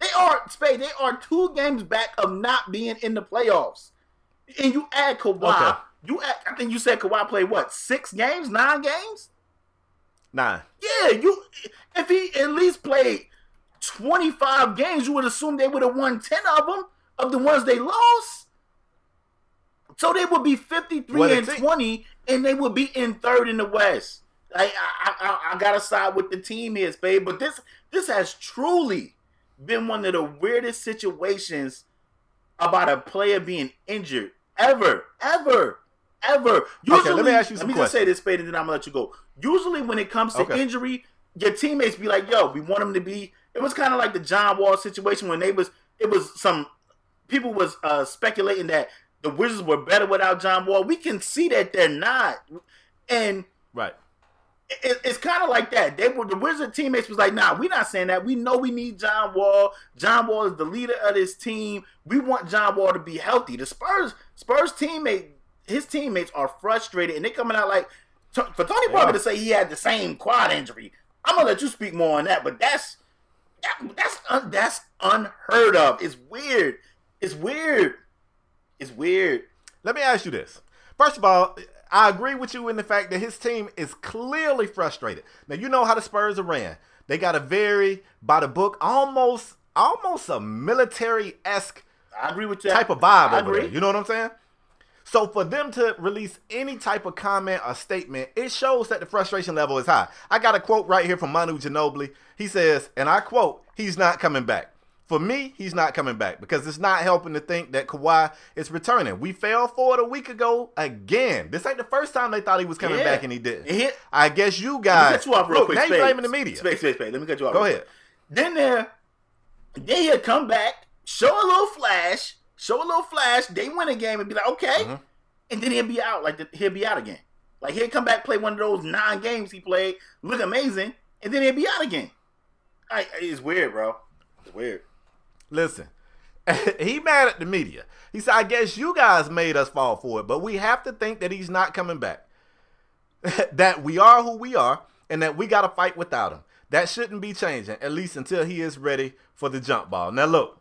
They are, Spade, they are two games back of not being in the playoffs. And you add Kawhi, Okay. you add, I think you said Kawhi played what, six games, nine games? Nine. Yeah, you if he at least played 25 games, you would assume they would have won 10 of them of the ones they lost. So they would be 53 Well, and 20 and they would be in third in the West. I I, I, I gotta side with the team here, Spade. But this this has truly been one of the weirdest situations about a player being injured ever, ever, ever. Okay, let me ask you Let some me just say this, Spade, and then I'm gonna let you go. Usually, when it comes to Okay. injury, your teammates be like, "Yo, we want him to be." It was kind of like the John Wall situation when they was. It was some people was uh, speculating that the Wizards were better without John Wall. We can see that they're not, and Right. it, it's kind of like that. They were the Wizard teammates was like, "Nah, we're not saying that. We know we need John Wall. John Wall is the leader of this team. We want John Wall to be healthy." The Spurs Spurs teammate his teammates are frustrated and they're coming out like for Tony Parker are. to say he had the same quad injury. I'm gonna let you speak more on that, but that's that, that's un, that's unheard of. It's weird. It's weird. It's weird. Let me ask you this. First of all, I agree with you in the fact that his team is clearly frustrated. Now you know how the Spurs are ran. They got a very by the book, almost almost a military esque I agree with you. type of vibe I over agree. there. You know what I'm saying? So for them to release any type of comment or statement, it shows that the frustration level is high. I got a quote right here from Manu Ginobili. He says, and I quote, he's not coming back. For me, he's not coming back because it's not helping to think that Kawhi is returning. We fell for it a week ago again. This ain't the first time they thought he was coming Yeah. back and he didn't. Here- I guess you Let me guys. cut you off real look, quick. now you blaming the media. Spade, spade, spade. Let me cut you off. Go ahead. quick. Then there, then he'll come back, show a little flash, show a little flash. They win a game and be like, okay, Mhm. and then he'll be out. Like the, he'll be out again. Like he'll come back, play one of those nine games he played, look amazing, and then he'll be out again. I, it's weird, bro. It's weird. Listen, he mad at the media. He said, I guess you guys made us fall for it, but we have to think that he's not coming back. that we are who we are, and that we got to fight without him. That shouldn't be changing, at least until he is ready for the jump ball. Now, look,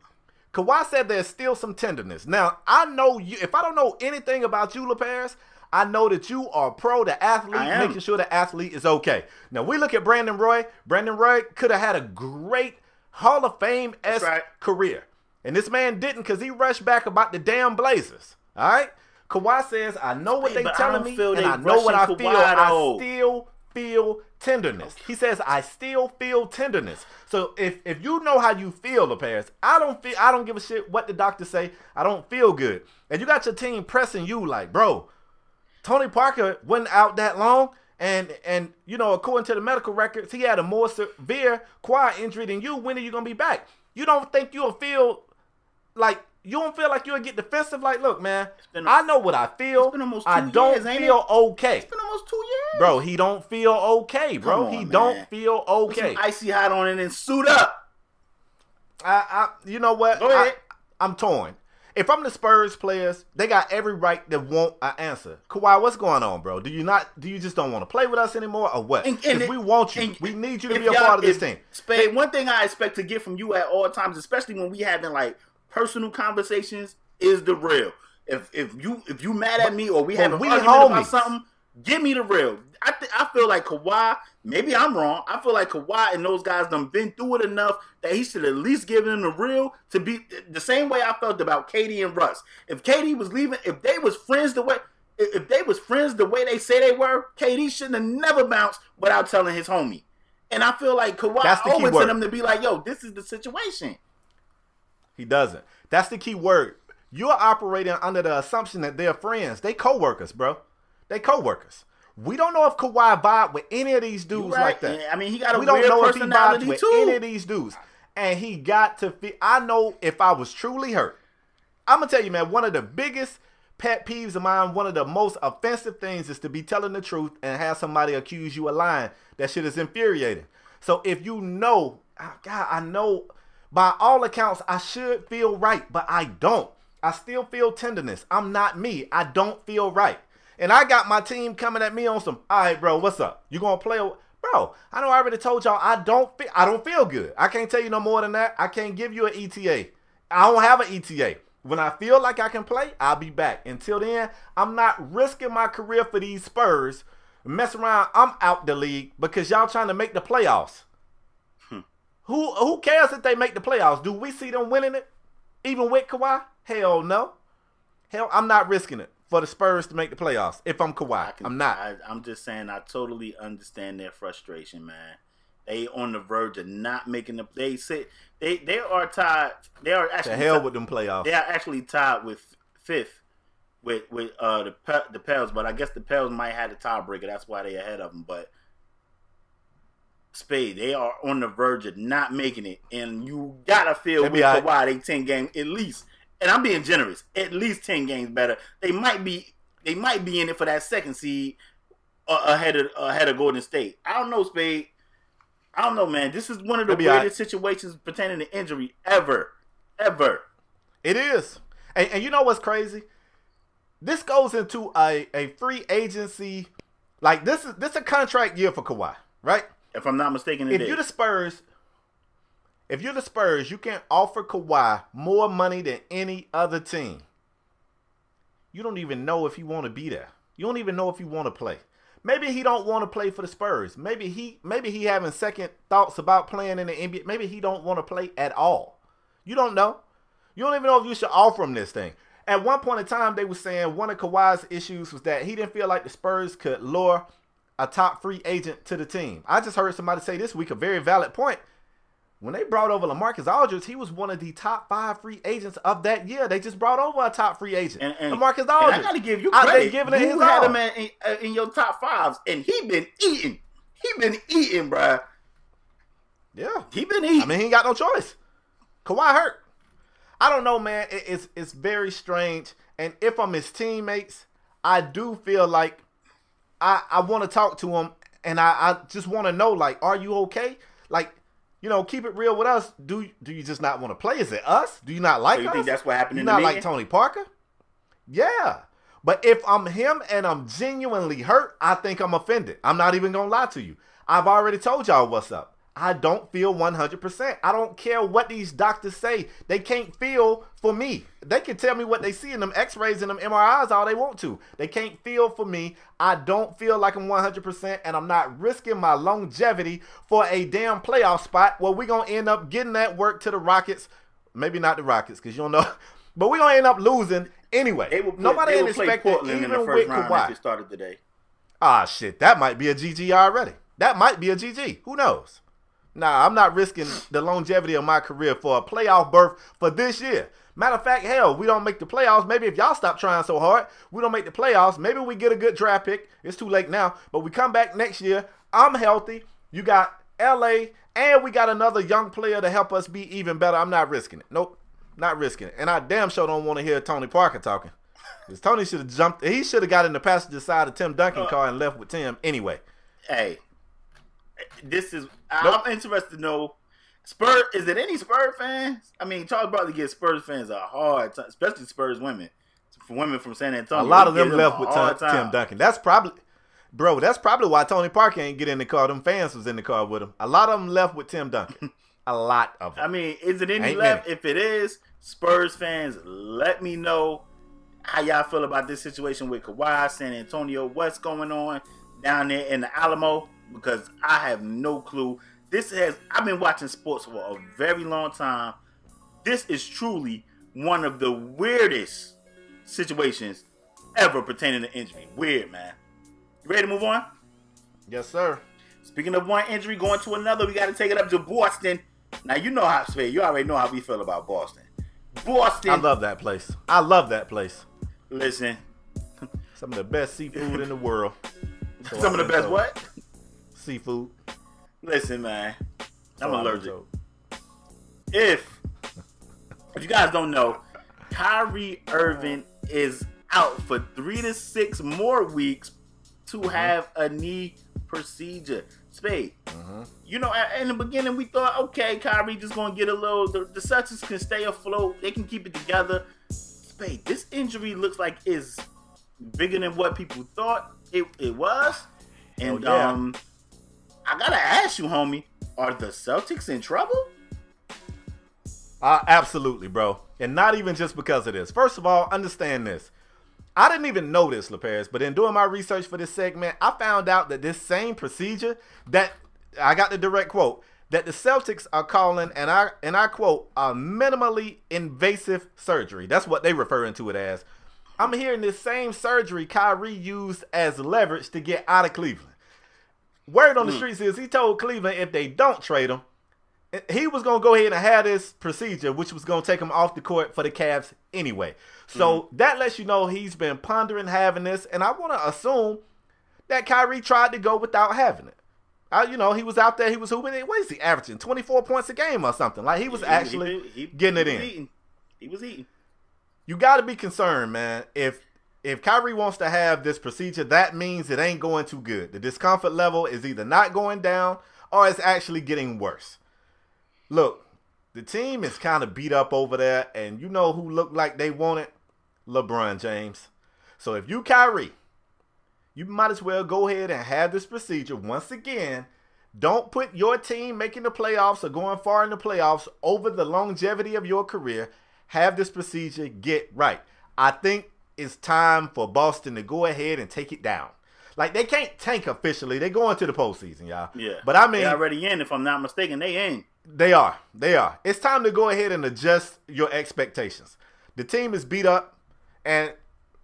Kawhi said there's still some tenderness. Now, I know you, if I don't know anything about you, LeParis, I know that you are pro the athlete, making sure the athlete is okay. Now, we look at Brandon Roy. Brandon Roy could have had a great Hall of Fame esque right. career. And this man didn't because he rushed back about the damn Blazers. All right? Kawhi says, I know what Hey, they telling me, and I know what I rushing feel. Kawhi, I though. still feel tenderness. He says, I still feel tenderness. So if if you know how you feel, LeParis, I don't feel I don't give a shit what the doctors say. I don't feel good. And you got your team pressing you like, bro, Tony Parker wasn't out that long. And and you know, according to the medical records, he had a more severe quad injury than you. When are you gonna be back? You don't think you'll feel like you don't feel like you'll get defensive? Like, look, man, I know what I feel. it's been almost I don't years, feel okay. It's been almost two years. Bro, he don't feel okay, bro. Come he on, don't man. feel okay. some icy hot on it and suit up. I, I, you know what? Go ahead. I, am torn. If I'm the Spurs players, they got every right to want an answer. Kawhi, what's going on, bro? Do you not? Do you just don't want to play with us anymore, or what? And- and If it- we want you, and we need you to be a part of this team. Spade, one thing I expect to get from you at all times, especially when we having like personal conversations, is the real. If if you if you mad at me or we have an we argument about something, Give me the real. I th- I feel like Kawhi. Maybe I'm wrong. I feel like Kawhi and those guys done been through it enough that he should at least give them the real to be the same way I felt about KD and Russ. If KD was leaving, if they was friends the way if they was friends the way they say they were, KD shouldn't have never bounced without telling his homie. And I feel like Kawhi That's the owing to them to be like, yo, this is the situation. He doesn't. That's the key word. You're operating under the assumption that they're friends. They co-workers, bro. They co-workers. We don't know if Kawhi vibe with any of these dudes right. like that. Yeah, I mean, he got a we don't know if he vibes with too. any of these dudes. And he got to feel. I know if I was truly hurt, I'm gonna tell you, man. One of the biggest pet peeves of mine, one of the most offensive things, is to be telling the truth and have somebody accuse you of lying. That shit is infuriating. So if you know, ah, God, I know by all accounts I should feel right, but I don't. I still feel tenderness. I'm not me. I don't feel right. And I got my team coming at me on some, all right, bro, what's up? You gonna play? a-" Bro, I know I already told y'all I don't feel I don't feel good. I can't tell you no more than that. I can't give you an ETA. I don't have an ETA. When I feel like I can play, I'll be back. Until then, I'm not risking my career for these Spurs. Mess around, I'm out the league because y'all trying to make the playoffs. Who who cares if they make the playoffs? Do we see them winning it? Even with Kawhi? Hell no. Hell, I'm not risking it for the Spurs to make the playoffs. If I'm Kawhi, can- I'm not. I, I'm just saying, I totally understand their frustration, man. They on the verge of not making the. They sit. they they are tied. They are actually to hell ti- with them playoffs. They are actually tied with fifth with with uh the the Pels, but I guess the Pels might have the tiebreaker. That's why they ahead of them. But Spade, they are on the verge of not making it, and you gotta feel with. Kawhi they ten games at least. And I'm being generous, at least ten games better. They might be they might be in it for that second seed uh, ahead of ahead of Golden State. I don't know, Spade. I don't know, man. This is one of the weirdest situations pertaining to injury ever, ever. It is. And, and you know what's crazy? This goes into a, a free agency. Like this is this a contract year for Kawhi, right? If I'm not mistaken, it If is. you're the Spurs, if you're the Spurs, you can offer Kawhi more money than any other team. You don't even know if he want to be there. You don't even know if he want to play. Maybe he don't want to play for the Spurs. Maybe he maybe he having second thoughts about playing in the NBA. Maybe he don't want to play at all. You don't know. You don't even know if you should offer him this thing. At one point in time, they were saying one of Kawhi's issues was that he didn't feel like the Spurs could lure a top free agent to the team. I just heard somebody say this week a very valid point. When they brought over LaMarcus Aldridge, he was one of the top five free agents of that year. They just brought over a top free agent, and, and, LaMarcus and Aldridge. I gotta give you credit. giving it you his had all. him in, in, uh, in your top fives, and he been eating. He been eating, bruh. Yeah, He been eating. I mean, he ain't got no choice. Kawhi hurt. I don't know, man. It- it's it's very strange. And if I'm his teammates, I do feel like I I want to talk to him, and I I just want to know, like, are you okay? Like, you know, keep it real with us. Do do you just not want to play? Is it us? Do you not like So you us? think that's what happened You not like? Tony Parker? Yeah. But if I'm him and I'm genuinely hurt, I think I'm offended. I'm not even gonna lie to you. I've already told y'all what's up. I don't feel 100%. I don't care what these doctors say. They can't feel for me. They can tell me what they see in them x-rays and them MRIs all they want to. They can't feel for me. I don't feel like I'm 100% and I'm not risking my longevity for a damn playoff spot where we're going to end up getting that work to the Rockets. Maybe not the Rockets because you don't know. But we're going to end up losing anyway. They will play, Nobody they ain't will play Portland even in the first with round Kawhi. if it started today. Ah, shit, that might be a GG already. That might be a GG. Who knows? Nah, I'm not risking the longevity of my career for a playoff berth for this year. Matter of fact, hell, we don't make the playoffs. Maybe if y'all stop trying so hard, we don't make the playoffs. Maybe we get a good draft pick. It's too late now, but we come back next year. I'm healthy. You got LA, and we got another young player to help us be even better. I'm not risking it. Nope, not risking it. And I damn sure don't want to hear Tony Parker talking. Because Tony should have jumped. He should have got in the passenger side of Tim Duncan uh. car and left with Tim anyway. Hey, this is. Nope. I'm interested to know. Spurs, is it any Spurs fans? I mean, Charles Barkley gives Spurs fans a hard time, especially Spurs women. For women from San Antonio. A lot of them gives left with Tim. Duncan. That's probably, bro. That's probably why Tony Parker ain't get in the car. Them fans was in the car with him. A lot of them left with Tim Duncan. A lot of them. I mean, is it any Ain't left? If it is, Spurs fans, let me know. how y'all feel about this situation with Kawhi, San Antonio, what's going on down there in the Alamo? Because I have no clue. This has I've been watching sports for a very long time. This is truly one of the weirdest situations ever pertaining to injury. Weird, man. You ready to move on? Yes, sir. Speaking of one injury, going to another, we got to take it up to Boston. Now you know how Spade. You already know how we feel about Boston. Boston. I love that place. I love that place. Listen, Some of the best seafood in the world. So some of I've the best told. what? Seafood. Listen, man. I'm been allergic. If if you guys don't know, Kyrie Irving is out for three to six more weeks to Mm-hmm. have a knee procedure. Spade. Mm-hmm. You know, in the beginning we thought, okay, Kyrie just gonna get a little. The, the Celtics can stay afloat. They can keep it together. Spade, this injury looks like is bigger than what people thought it, it was. And Oh, yeah. um, I gotta ask you, homie, are the Celtics in trouble? Uh, absolutely, bro. And not even just because of this. First of all, understand this. I didn't even know this, LeParis, but in doing my research for this segment, I found out that this same procedure that I got the direct quote that the Celtics are calling, and I and I quote, a minimally invasive surgery. That's what they referring to it as. I'm hearing this same surgery Kyrie used as leverage to get out of Cleveland. Word on the mm. streets is he told Cleveland if they don't trade him, he was going to go ahead and have this procedure, which was going to take him off the court for the Cavs anyway. So mm-hmm. that lets you know he's been pondering having this, and I want to assume that Kyrie tried to go without having it. I, you know, he was out there, he was hooping. What is he averaging? Twenty four points a game or something? Like he was He- actually he- he- getting it was in. Eating. He was eating. You got to be concerned, man. If if Kyrie wants to have this procedure, that means it ain't going too good. The discomfort level is either not going down or it's actually getting worse. Look, the team is kind of beat up over there, and you know who looked like they want it? LeBron James. So if you Kyrie, you might as well go ahead and have this procedure once again. Don't put your team making the playoffs or going far in the playoffs over the longevity of your career. Have this procedure get right. I think it's time for Boston to go ahead and take it down. Like they can't tank officially. They're going to the postseason, y'all. Yeah. But I mean, they already in. If I'm not mistaken, they in. they are. They are. It's time to go ahead and adjust your expectations. The team is beat up, and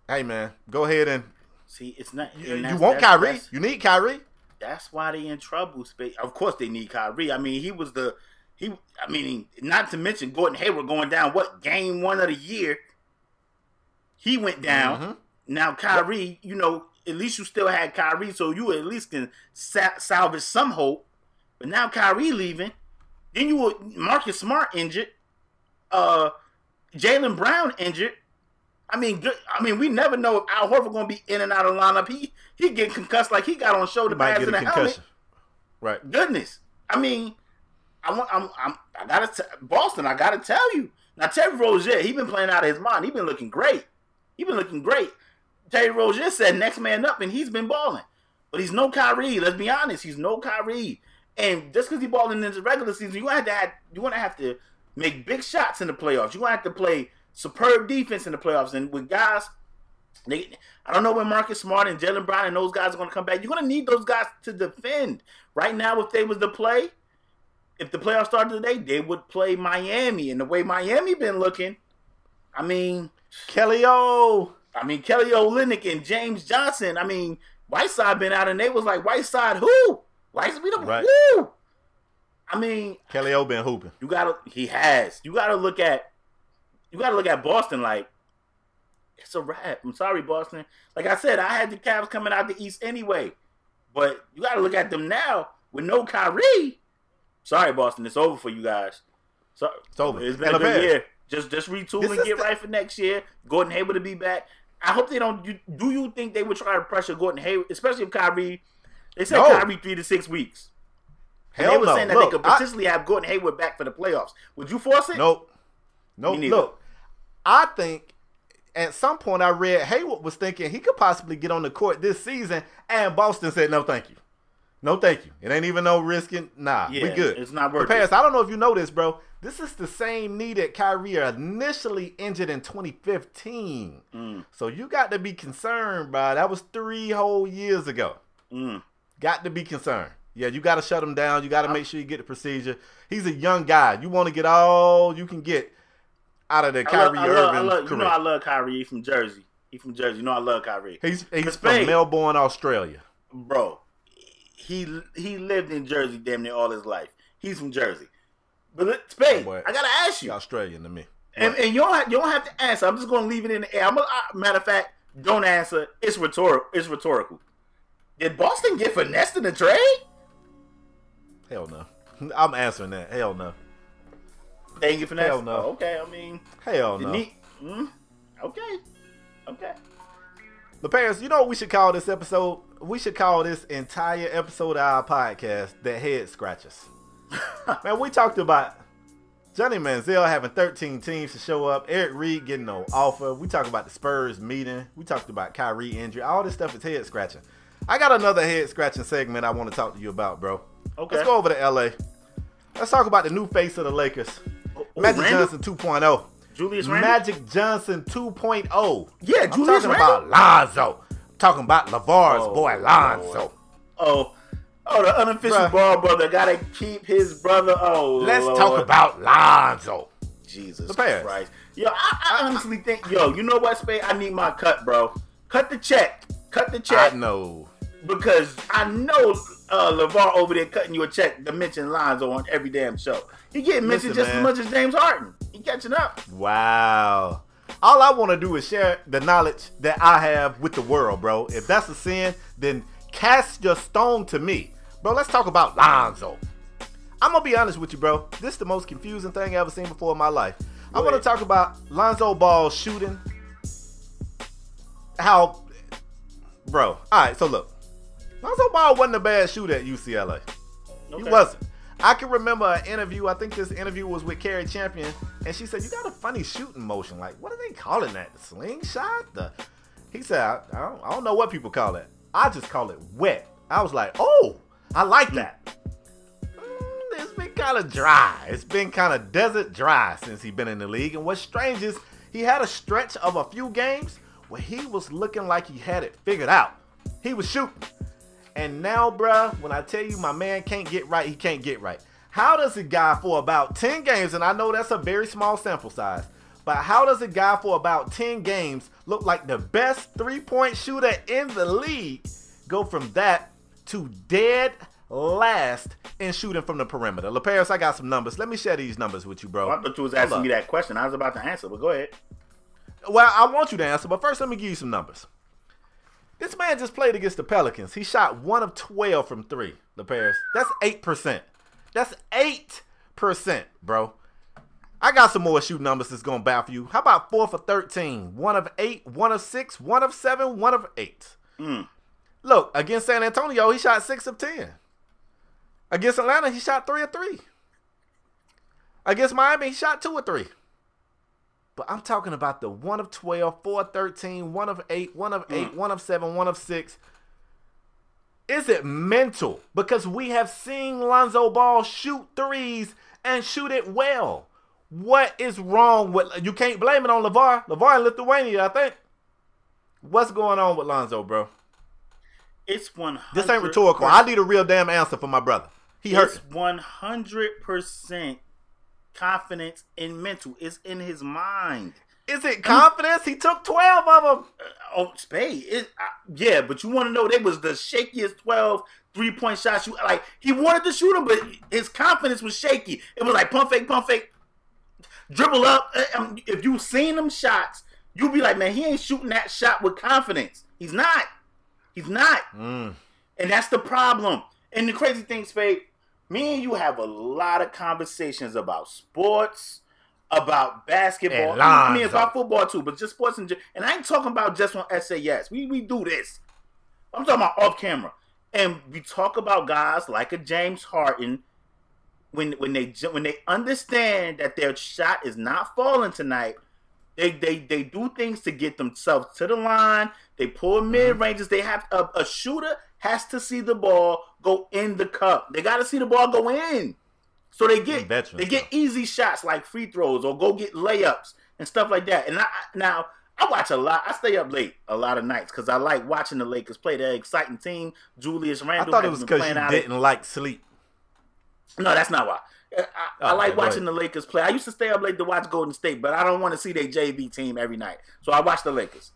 hey, man, go ahead and See, it's not. you, you want Kyrie. You need Kyrie. that's why they in trouble. Spade. Of course, they need Kyrie. I mean, he was the. He. I mean, not to mention Gordon Hayward going down. What game one of the year? He went down. Mhm. Now Kyrie, you know, at least you still had Kyrie, so you at least can sa- salvage some hope. But now Kyrie leaving, then you were Marcus Smart injured, uh, Jaylen Brown injured. I mean, good. I mean, we never know if Al Horford going to be in and out of lineup. He he get concussed like he got on shoulder pads in a the helmet. concussion. Right. Goodness, I mean, I want. I'm. I'm I gotta. T- Boston. I gotta tell you. Now Terry Rozier, he been playing out of his mind. He been looking great. He been looking great. Terry Rozier said next man up, and he's been balling. But he's no Kyrie. Let's be honest. He's no Kyrie. And just because he balling in the regular season, you have to have, you want to have to make big shots in the playoffs. You want to have to play superb defense in the playoffs. And with guys, they, I don't know when Marcus Smart and Jaylen Brown and those guys are going to come back. You're going to need those guys to defend. Right now, if they was to play, if the playoffs started today, they would play Miami. And the way Miami been looking, I mean, Kelly O. I mean Kelly Olynyk and James Johnson. I mean Whiteside been out and they was like Whiteside who? Whiteside we don't Right. who? I mean Kelly O been hooping. you gotta he has. You gotta look at you gotta look at Boston like it's a wrap. I'm sorry, Boston. Like I said, I had the Cavs coming out the East anyway. But you gotta look at them now with no Kyrie. Sorry, Boston, it's over for you guys. So It's over. It's been a good year. Just just retool This and get the- right for next year. Gordon Hayward to be back. I hope they don't. You, do you think they would try to pressure Gordon Hayward, especially if Kyrie? They said No. Kyrie three to six weeks. And Hell they were no. saying that Look, they could I- potentially have Gordon Hayward back for the playoffs. Would you force it? Nope. Nope. Look, I think at some point I read Hayward was thinking he could possibly get on the court this season, and Boston said no, thank you. No, thank you. It ain't even no risking. Nah, we good. it's not worth But it. Pass, I don't know if you know this, bro. This is the same knee that Kyrie initially injured in 2015. Mm. So you got to be concerned, bro. That was three whole years ago. Mm. Got to be concerned. Yeah, you got to shut him down. You got to make sure you get the procedure. He's a young guy. You want to get all you can get out of the I love, Kyrie I love, I Irving love, you know I love Kyrie. He from Jersey. He from Jersey. You know I love Kyrie. he's he's from Melbourne, Australia. Bro, he he lived in Jersey damn near all his life. He's from Jersey. But Spade, boy. I gotta ask you, Australian to me. and, and you don't have, you don't have to answer. I'm just gonna leave it in the air. I'm a, uh, matter of fact, don't answer. It's rhetorical. It's rhetorical. Did Boston get finessed in the trade? Hell no. I'm answering that. Hell no. They get finessed. Hell no. Oh, okay, I mean, Hell no. need- mm, okay, okay. The parents, you know what we should call this episode? We should call this entire episode of our podcast the head scratchers. Man, we talked about Johnny Manziel having 13 teams to show up, Eric Reid getting no offer. We talked about the Spurs meeting. We talked about Kyrie injury. All this stuff is head scratching. I got another head scratching segment I want to talk to you about, bro. Okay. Let's go over to LA. Let's talk about the new face of the Lakers. Oh, oh Magic Randle? Johnson 2.0. Julius Randle? Magic Johnson 2.0. Yeah, I'm Julius talking Randle? about Lonzo. I'm talking about LeVar's Oh, boy Lonzo. Oh, oh, the unofficial Bruh. ball brother gotta keep his brother. Oh, Let's Lord. talk about Lonzo. Jesus The Bears. Christ. Yo, I, I honestly think, yo, you know what, Spade? I need my cut, bro. Cut the check. Cut the check I know. because I know uh, LeVar over there cutting you a check to mention Lonzo on every damn show. He getting mentioned Listen, just man. as much as James Harden. He catching up. Wow. All I want to do is share the knowledge that I have with the world, bro. If that's a sin, then cast your stone to me. Bro, let's talk about Lonzo. I'm going to be honest with you, bro. This is the most confusing thing I've ever seen before in my life. I want to talk about Lonzo Ball shooting. How, bro. All right, so look. Lonzo Ball wasn't a bad shooter at UCLA. He wasn't. I can remember an interview. I think this interview was with Cari Champion, and she said, "You got a funny shooting motion. Like, what are they calling that? The slingshot? The?" He said, I, I, don't, "I don't know what people call it. I just call it wet." I was like, "Oh, I like that." Mm, it's been kind of dry. It's been kind of desert dry since he's been in the league. And what's strange is he had a stretch of a few games where he was looking like he had it figured out. He was shooting. And now, bruh, when I tell you my man can't get right, he can't get right. How does a guy for about 10 games, and I know that's a very small sample size, but how does a guy for about 10 games look like the best three point shooter in the league go from that to dead last in shooting from the perimeter? LeParis, I got some numbers. Let me share these numbers with you, bro. I thought you was asking me that question. I was about to answer, but go ahead. Well, I want you to answer, but first let me give you some numbers. This man just played against the Pelicans. He shot one of 12 from three, the Paris. That's 8%. That's 8%, bro. I got some more shooting numbers that's going to baffle you. How about four for 13? One of eight, one of six, one of seven, one of eight. Mm. Look, against San Antonio, he shot six of 10. Against Atlanta, he shot three of three. Against Miami, he shot two of three. But I'm talking about the 1 of 12, 4 of 13, 1 of 8, 1 of 8, mm. 1 of 7, 1 of 6. Is it mental? Because we have seen Lonzo Ball shoot threes and shoot it well. What is wrong with you can't blame it on LeVar. LeVar in Lithuania, I think. What's going on with Lonzo, bro? It's one. This ain't rhetorical. I need a real damn answer for my brother. He hurt. It's one hundred percent confidence in mental. It's in his mind. Is it confidence? He took 12 of them. Oh, Spade. It, uh, yeah, but you want to know they was the shakiest 12 three point shots. You like he wanted to shoot them, but his confidence was shaky. It was like pump fake, pump fake, dribble up. Uh, um, If you seen them shots, you'd be like, man, he ain't shooting that shot with confidence. He's not. He's not. Mm. And that's the problem. And the crazy thing, Spade, me and you have a lot of conversations about sports, about basketball. I mean, about football too, but just sports and and I ain't talking about just on SAS. We we do this. I'm talking about off camera, and we talk about guys like a James Harden. When when they when they understand that their shot is not falling tonight, they they they do things to get themselves to the line. They pull mm-hmm. mid ranges. They have a, a shooter has to see the ball go in the cup. They got to see the ball go in. So they get Veterans, they get easy shots like free throws or go get layups and stuff like that. And I now I watch a lot. I stay up late a lot of nights because I like watching the Lakers play. They're an exciting team. Julius I thought it was because you didn't like sleep. no, that's not why. I, I Oh, like okay, watching the Lakers play. I used to stay up late to watch Golden State, but I don't want to see their JV team every night. So I watch the Lakers.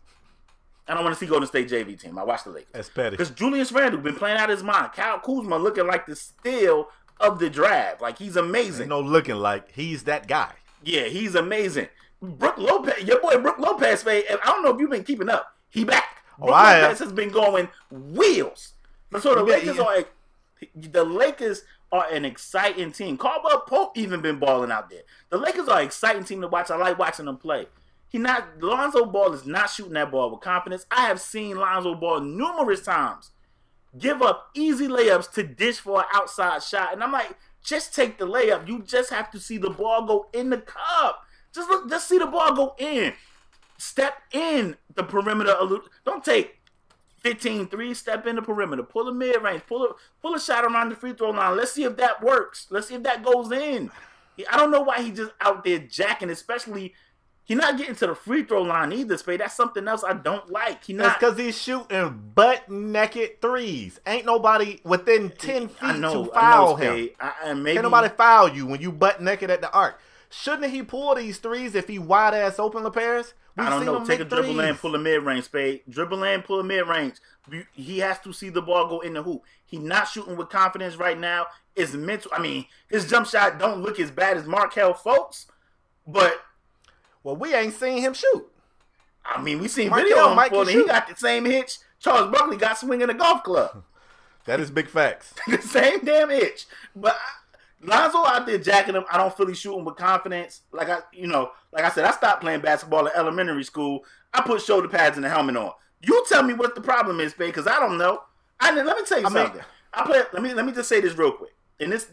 I don't want to see Golden State JV team. I watch the Lakers. That's petty. Because Julius Randle been playing out his mind. Kyle Kuzma looking like the steal of the draft. Like he's amazing. Ain't no looking like he's that guy. Yeah, he's amazing. Brook Lopez, your boy Brook Lopez, man, I don't know if you've been keeping up. He back. Oh, Brooke I Lopez have. has been going wheels. So the He been- Lakers he- are the Lakers are an exciting team. Caldwell Pope even been balling out there. The Lakers are an exciting team to watch. I like watching them play. He not Lonzo Ball is not shooting that ball with confidence. I have seen Lonzo Ball numerous times give up easy layups to dish for an outside shot. And I'm like, just take the layup. You just have to see the ball go in the cup. Just look, just see the ball go in. Step in the perimeter. Don't take 15 3 step in the perimeter. Pull a mid range. Pull a pull a shot around the free throw line. Let's see if that works. Let's see if that goes in. I don't know why he just out there jacking, especially he not getting to the free throw line either, Spade. That's something else I don't like. He That's not because he's shooting butt naked threes. Ain't nobody within ten feet I know, to I foul know, him. I, and maybe Can't nobody foul you when you butt naked at the arc. Shouldn't he pull these threes if he wide ass open LeParis? I don't know. Take a dribble and pull a mid range, spade. Dribble and pull a mid range. He has to see the ball go in the hoop. He not shooting with confidence right now. It's mental. I mean, his jump shot don't look as bad as Markelle Fultz, but Well, we ain't seen him shoot. I mean, we seen video on might him can He got the same hitch Charles Barkley got swinging a golf club. That is big facts. the same damn hitch. But I, Lonzo out there jacking him. I don't feel he's shooting with confidence. Like I, you know, like I said, I stopped playing basketball in elementary school. I put shoulder pads and a helmet on. You tell me what the problem is, babe, because I don't know. I let me tell you I mean- something. I play. Let me let me just say this real quick. And this,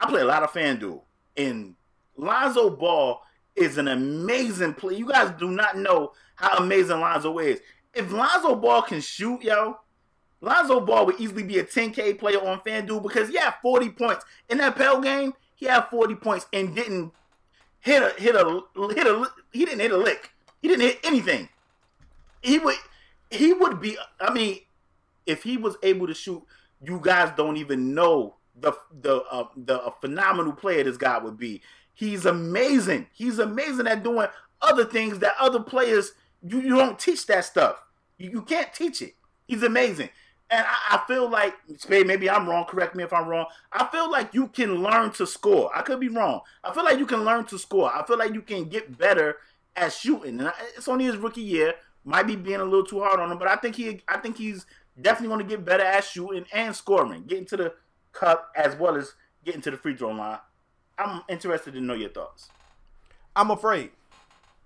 I play a lot of FanDuel, and Lonzo Ball is an amazing play. You guys do not know how amazing Lonzo is. If Lonzo Ball can shoot, yo, Lonzo Ball would easily be a 10K player on FanDuel because he had 40 points. In that Pell game, he had 40 points and didn't hit a hit a hit a he didn't hit a lick. He didn't hit anything. He would he would be I mean, if he was able to shoot, you guys don't even know the the uh, the phenomenal player this guy would be. He's amazing. He's amazing at doing other things that other players you, you don't teach that stuff. You, you can't teach it. He's amazing. And I, I feel like, Spade, maybe I'm wrong. Correct me if I'm wrong. I feel like you can learn to score. I could be wrong. I feel like you can learn to score. I feel like you can get better at shooting. And it's only his rookie year. Might be being a little too hard on him, but I think he, I think he's definitely going to get better at shooting and scoring, getting to the cup as well as getting to the free throw line. I'm interested to know your thoughts. I'm afraid.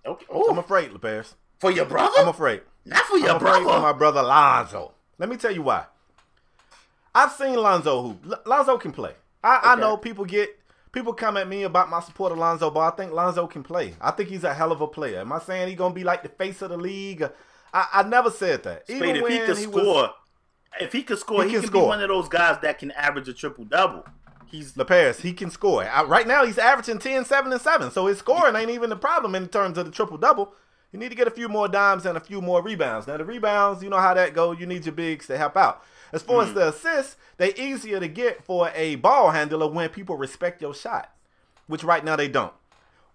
Okay. I'm Oh, afraid, LeParis. for your brother? I'm afraid. Not for your I'm afraid brother. for my brother Lonzo. Let me tell you why. I've seen Lonzo hoop. L- Lonzo can play. I, I know people get people come at me about my support of Lonzo, but I think Lonzo can play. I think he's a hell of a player. Am I saying he's gonna be like the face of the league? I, I never said that. Spade, Even if he could was- score, if he could score, He he, can can score. be one of those guys that can average a triple double. He's LeParis, he can score. I- right now, he's averaging 10, 7, and 7. So his scoring ain't even the problem in terms of the triple double. You need to get a few more dimes and a few more rebounds. Now, the rebounds, you know how that go. You need your bigs to help out. As far as mm. the assists, they easier to get for a ball handler when people respect your shot, which right now they don't.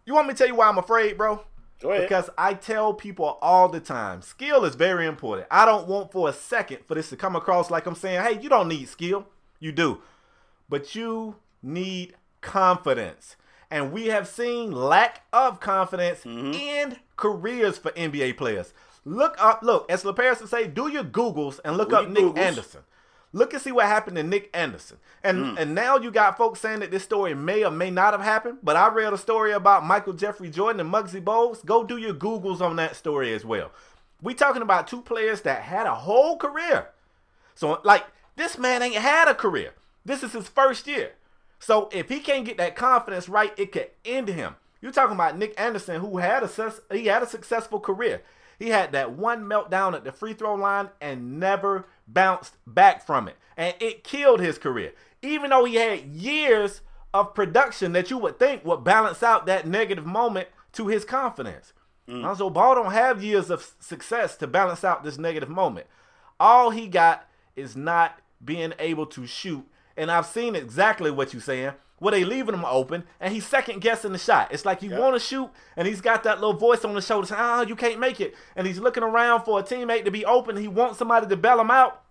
You want me to tell you why I'm afraid, bro? Go ahead. Because I tell people all the time, skill is very important. I don't want for a second for this to come across like I'm saying, hey, you don't need skill. You do. But you need confidence. And we have seen lack of confidence mm-hmm. in careers for NBA players. Look up, look, as LeParis would say, do your Googles and look Do up Nick Googles. Anderson. Look and see what happened to Nick Anderson. And mm. and now you got folks saying that this story may or may not have happened. But I read a story about Michael Jeffrey Jordan and Muggsy Bogues. Go do your Googles on that story as well. We talking about two players that had a whole career. So like this man ain't had a career. This is his first year. So if he can't get that confidence right, it could end him. You're talking about Nick Anderson, who had a he had a successful career. He had that one meltdown at the free throw line and never bounced back from it. And it killed his career. Even though he had years of production that you would think would balance out that negative moment to his confidence. Mm. Lonzo Ball don't have years of success to balance out this negative moment. All he got is not being able to shoot. And I've seen exactly what you're saying where they leaving him open and he's second guessing the shot. It's like you yep. want to shoot and he's got that little voice on the shoulder saying, ah, you can't make it. And he's looking around for a teammate to be open. He wants somebody to bail him out.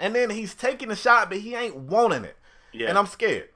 And then he's taking the shot, but he ain't wanting it. Yeah. And I'm scared.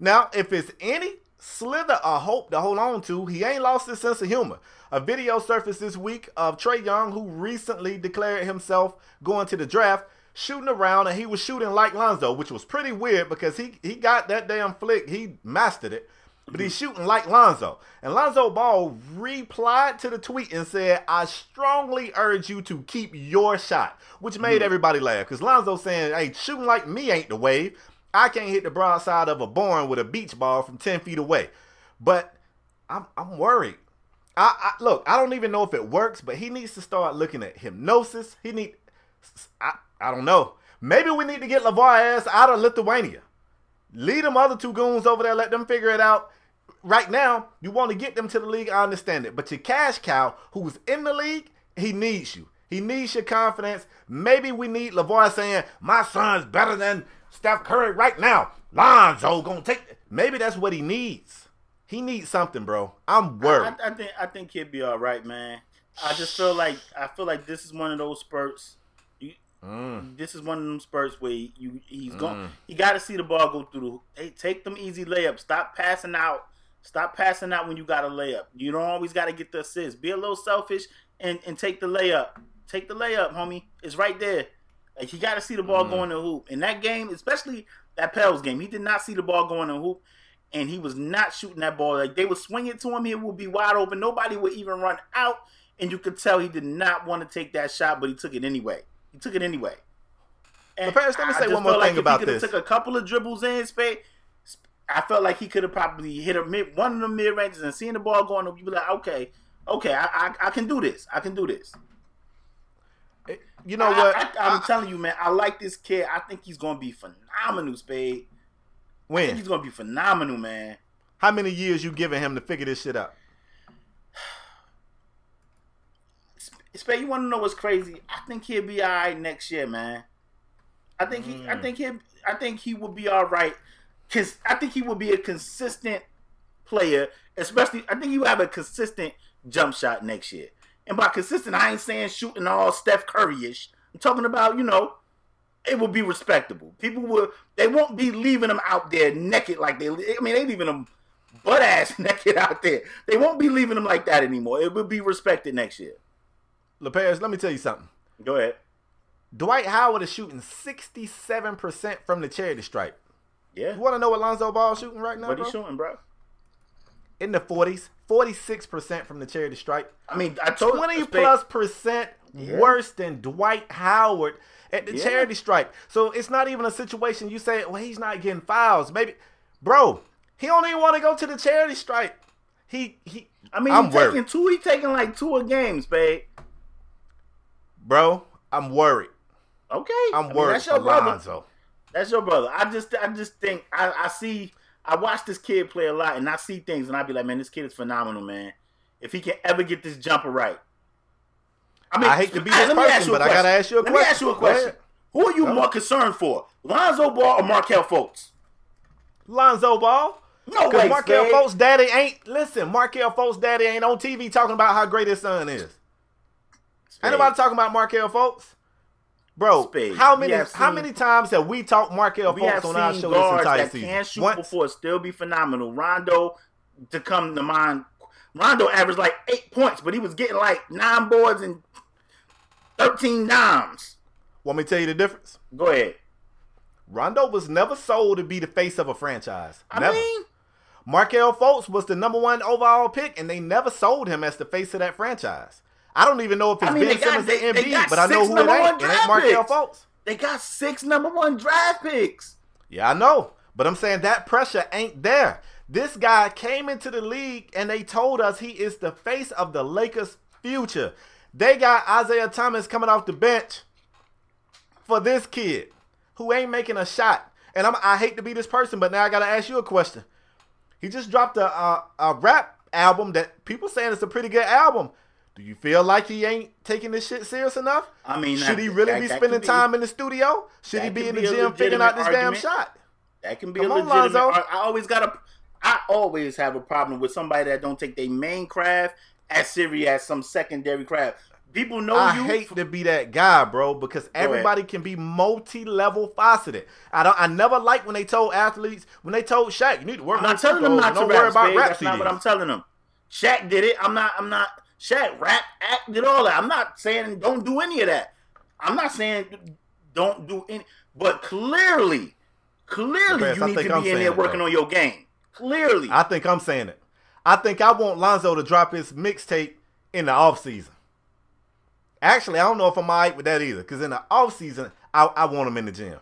Now, if it's any slither of hope to hold on to, he ain't lost his sense of humor. A video surfaced this week of Trae Young, who recently declared himself going to the draft, shooting around and he was shooting like Lonzo, which was pretty weird because he he got that damn flick, he mastered it. But he's shooting like Lonzo. And Lonzo Ball replied to the tweet and said, I strongly urge you to keep your shot, which made mm-hmm. everybody laugh. Because Lonzo saying, hey, shooting like me ain't the wave. I can't hit the broadside of a barn with a beach ball from 10 feet away. But I'm, I'm worried. I, I, look, I don't even know if it works, but he needs to start looking at hypnosis. He need I, I don't know. Maybe we need to get LaVar ass out of Lithuania. Lead them other two goons over there, let them figure it out. Right now, you want to get them to the league, I understand it. But your cash cow, who's in the league, he needs you. He needs your confidence. Maybe we need LaVar saying, my son's better than Steph Curry right now. Lonzo gonna take maybe that's what he needs. He needs something, bro. I'm worried. I, I, think I think he'll be all right, man. I just feel like I feel like this is one of those spurts Mm. This is one of them spurts where you he's mm. going. He got to see the ball go through. Hey, take them easy layups. Stop passing out. Stop passing out when you got a layup. You don't always got to get the assist. Be a little selfish and and take the layup. Take the layup, homie. It's right there. Like you got to see the ball mm. going to hoop. In that game, especially that Pels game, he did not see the ball going to hoop, and he was not shooting that ball. Like they would swing it to him, it would be wide open. Nobody would even run out, and you could tell he did not want to take that shot, but he took it anyway. He took it anyway. And Paris, let me say one more thing about he this. Took a couple of dribbles in, Spade. I felt like he could have probably hit a mid, one of the mid ranges and seeing the ball going up. You be like, okay, okay, I, I, I can do this. I can do this. Eh, you know what? I, am telling you, man. I like this kid. I think he's gonna be phenomenal, Spade. When he's gonna be phenomenal, man. How many years you giving him to figure this shit out? Spade, you want to know what's crazy? I think he'll be all right next year, man. I think he, mm. I think he, I think he will be all right. Cause I think he will be a consistent player, especially. I think he will have a consistent jump shot next year. And by consistent, I ain't saying shooting all Steph Curry ish. I'm talking about, you know, it will be respectable. People will, they won't be leaving him out there naked like they. I mean, they leaving him butt ass naked out there. They won't be leaving him like that anymore. It will be respected next year. LeParis, let me tell you something. Go ahead. Dwight Howard is shooting 67% from the charity stripe. Yeah. You want to know what Lonzo Ball shooting right now? What he shooting, bro? In the 40s, 46% from the charity stripe. I mean, I told 20 plus percent yeah. worse than Dwight Howard at the yeah. charity stripe. So it's not even a situation you say, well, he's not getting fouls. Maybe, bro, he don't even want to go to the charity stripe. He he. I mean, I'm taking two. He taking like two a games, babe bro. I'm worried. Okay, I'm I mean, worried. That's your brother. Lonzo. That's your brother. I just, I just think I, I see. I watch this kid play a lot, and I see things, and I be like, man, this kid is phenomenal, man. If he can ever get this jumper right. I mean, I hate to be this person, but I gotta ask you a let question. Let me ask you a question. Who are you more concerned for, Lonzo Ball or Markelle Fultz? Lonzo Ball. No way, Markelle Fultz' daddy ain't. Listen, Markelle Fultz' daddy ain't on TV talking about how great his son is. Spade. Ain't nobody talking about Markelle Fultz. Bro, Spade. how many how many times have we talked Markelle Fultz on our show this entire that season? Can shoot Once. before still be phenomenal. Rondo to come to mind. Rondo averaged like eight points, but he was getting like nine boards and thirteen dimes. Want me to tell you the difference? Go ahead. Rondo was never sold to be the face of a franchise. I never. mean, Markelle Fultz was the number one overall pick, and they never sold him as the face of that franchise. I don't even know if it's I mean, Ben Simmons got, they, Embiid, but I know who it ain't. It ain't Markelle Fultz. They got six number one draft picks. Yeah, I know. But I'm saying that pressure ain't there. This guy came into the league and they told us he is the face of the Lakers' future. They got Isaiah Thomas coming off the bench. for this kid who ain't making a shot. And I'm, I hate to be this person, but now I gotta ask you a question. He just dropped a, a, a rap album that people saying it's a pretty good album. Do you feel like he ain't taking this shit serious enough? I mean, should that- he really that- be that spending be- time in the studio? Should he be in the be gym figuring out this legitimate damn shot? That can be Come a on, legitimate. Lonzo. I, always got a. I always have a problem with somebody that don't take their main craft as serious as some secondary craft. People know I you. hate to be that guy, bro, because everybody can be multi-level faceted. I don't. I never like when they told athletes when they told Shaq, "You need to work I'm not telling them not to Don't rap. worry about Spade. rap That's not what I'm telling them. Shaq did it. I'm not. I'm not. Shaq rap, act, did all that. I'm not saying don't do any of that. I'm not saying don't do any. But clearly, clearly, Perez, you I need to I'm be in there it, working though. on your game. Clearly, I think I'm saying it. I think I want Lonzo to drop his mixtape in the off season. Actually, I don't know if I'm alright with that either, because in the offseason, I, I want him in the gym.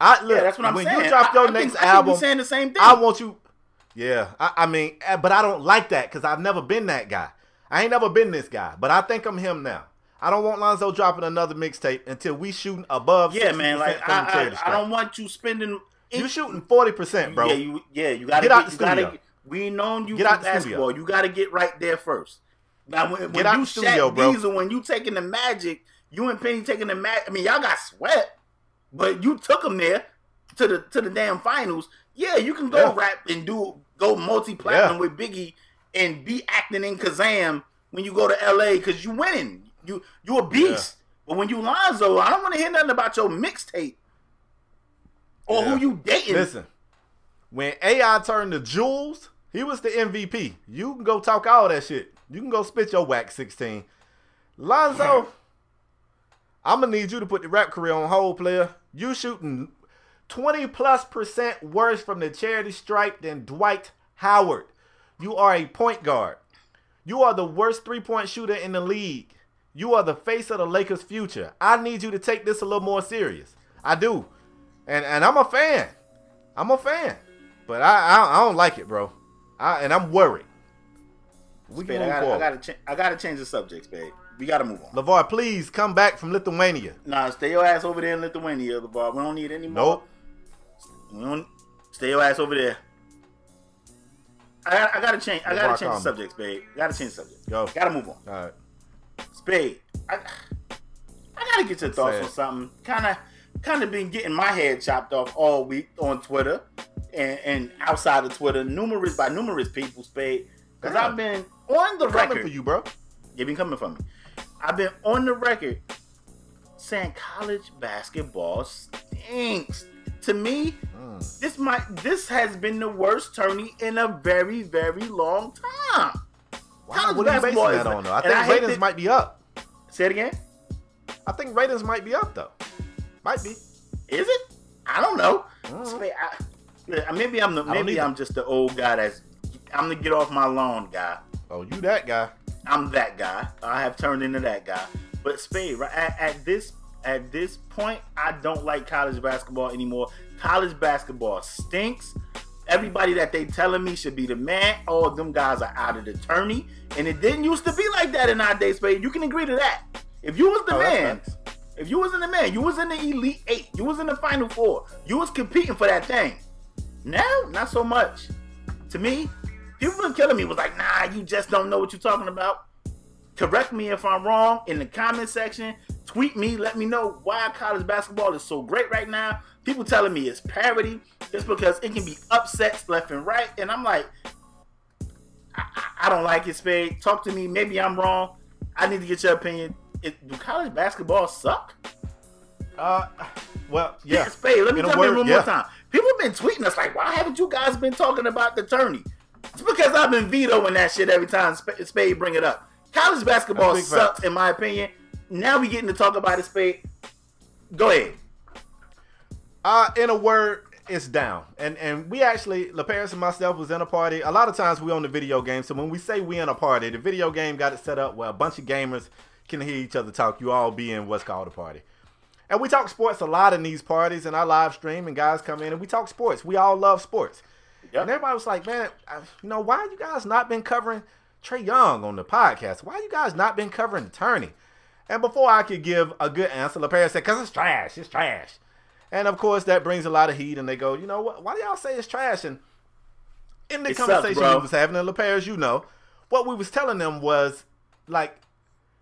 I look yeah, that's what I'm saying. when saying. you drop I- your I next think, I we album, saying the same thing. I want you. Yeah, I, I mean, eh, but I don't like that because I've never been that guy. I ain't never been this guy, but I think I'm him now. I don't want Lonzo dropping another mixtape until we shooting above. yeah, 60% man. Like I, I, I don't want you spending. You shooting forty percent, bro. Yeah, you yeah you gotta Get get, out the you gotta studio. we known you Get out the studio. basketball. You gotta get right there first. Now when, when you the studio, Shaq bro. Diesel, when you taking the magic, you and Penny taking the magic. I mean, y'all got sweat, but you took them there to the to the damn finals. Yeah, you can go Yeah. rap and do go multi platinum Yeah. with Biggie and be acting in Kazam when you go to LA because you winning. You you a beast. But when you Lonzo, I don't want to hear nothing about your mixtape or Yeah. who you dating. Listen, when AI turned to Jules, he was the MVP. You can go talk all that shit. You can go spit your whack 16. Lonzo, I'm gonna need you to put the rap career on hold, player. You shooting 20 plus percent worse from the charity stripe than Dwight Howard. You are a point guard. You are the worst three point shooter in the league. You are the face of the Lakers' future. I need you to take this a little more serious. I do. And and I'm a fan. I'm a fan. But I I, I don't like it, bro. I, and I'm worried. We Spade, I gotta, I gotta, cha- I gotta change the subject, babe. We gotta move on. LaVar, please come back from Lithuania. Nah, stay your ass over there in Lithuania, LaVar. We don't need any more. Nope. We don't. Stay your ass over there. I, gotta- I gotta change. I gotta change the subject, Spade. Gotta change the subject. Go. Gotta move on. All right. Spade. I, I gotta get your thoughts Sad. on something. Kind of, kind of been getting my head chopped off all week on Twitter and, and outside of Twitter, numerous by numerous people, Spade. Because I've been on the Coming record. for you, bro. You've been coming for me. I've been on the record saying college basketball stinks. To me, Mm. this might this has been the worst tourney in a very, very long time. Wow, College what are you basing basketball on, though? I and I think ratings that- might be up. Say it again. I think ratings might be up, though. Might be. Is it? I don't know. Mhm. I- maybe I'm the maybe. I'm just the old guy that's I'm the get off my lawn guy. Oh, you that guy. I'm that guy. I have turned into that guy. But Spade, right at, at this at this point, I don't like college basketball anymore. College basketball stinks. Everybody that they telling me should be the man. All of them guys are out of the tourney, and it didn't used to be like that in our day, Spade. You can agree to that. If you was the Oh, man, facts. if you was in the man, you was in the elite eight, you was in the final four, you was competing for that thing. Now, not so much. To me, people been killing me was like, nah, you just don't know what you're talking about. Correct me if I'm wrong in the comment section. Tweet me, let me know why college basketball is so great right now. People telling me it's parody. It's because it can be upsets left and right. And I'm like, I, I- don't like it, Spade. Talk to me. Maybe I'm wrong. I need to get your opinion. It, do college basketball suck? Uh, well, yeah. Spade, let me jump in one yeah. more time. People have been tweeting us like, why haven't you guys been talking about the tourney? It's because I've been vetoing that shit every time Sp- Spade bring it up. College basketball sucks, facts. in my opinion. Now we getting to talk about it, Spade. Go ahead. Uh, in a word, it's down. And and we actually, LeParis and myself was in a party. A lot of times we on the video game. So when we say we in a party, the video game got it set up where a bunch of gamers can hear each other talk. You all be in what's called a party. And we talk sports a lot in these parties and I live stream and guys come in and we talk sports. We all love sports. Yep. And everybody was like, man, I- you know, why you guys not been covering Trae Young on the podcast? Why you guys not been covering the tourney? And before I could give a good answer, LeParis said, because it's trash. It's trash. And of course, that brings a lot of heat. And they go, you know what? Why do y'all say it's trash? And in the It conversation bro. we was having, and LeParis, as you know, what we was telling them was like,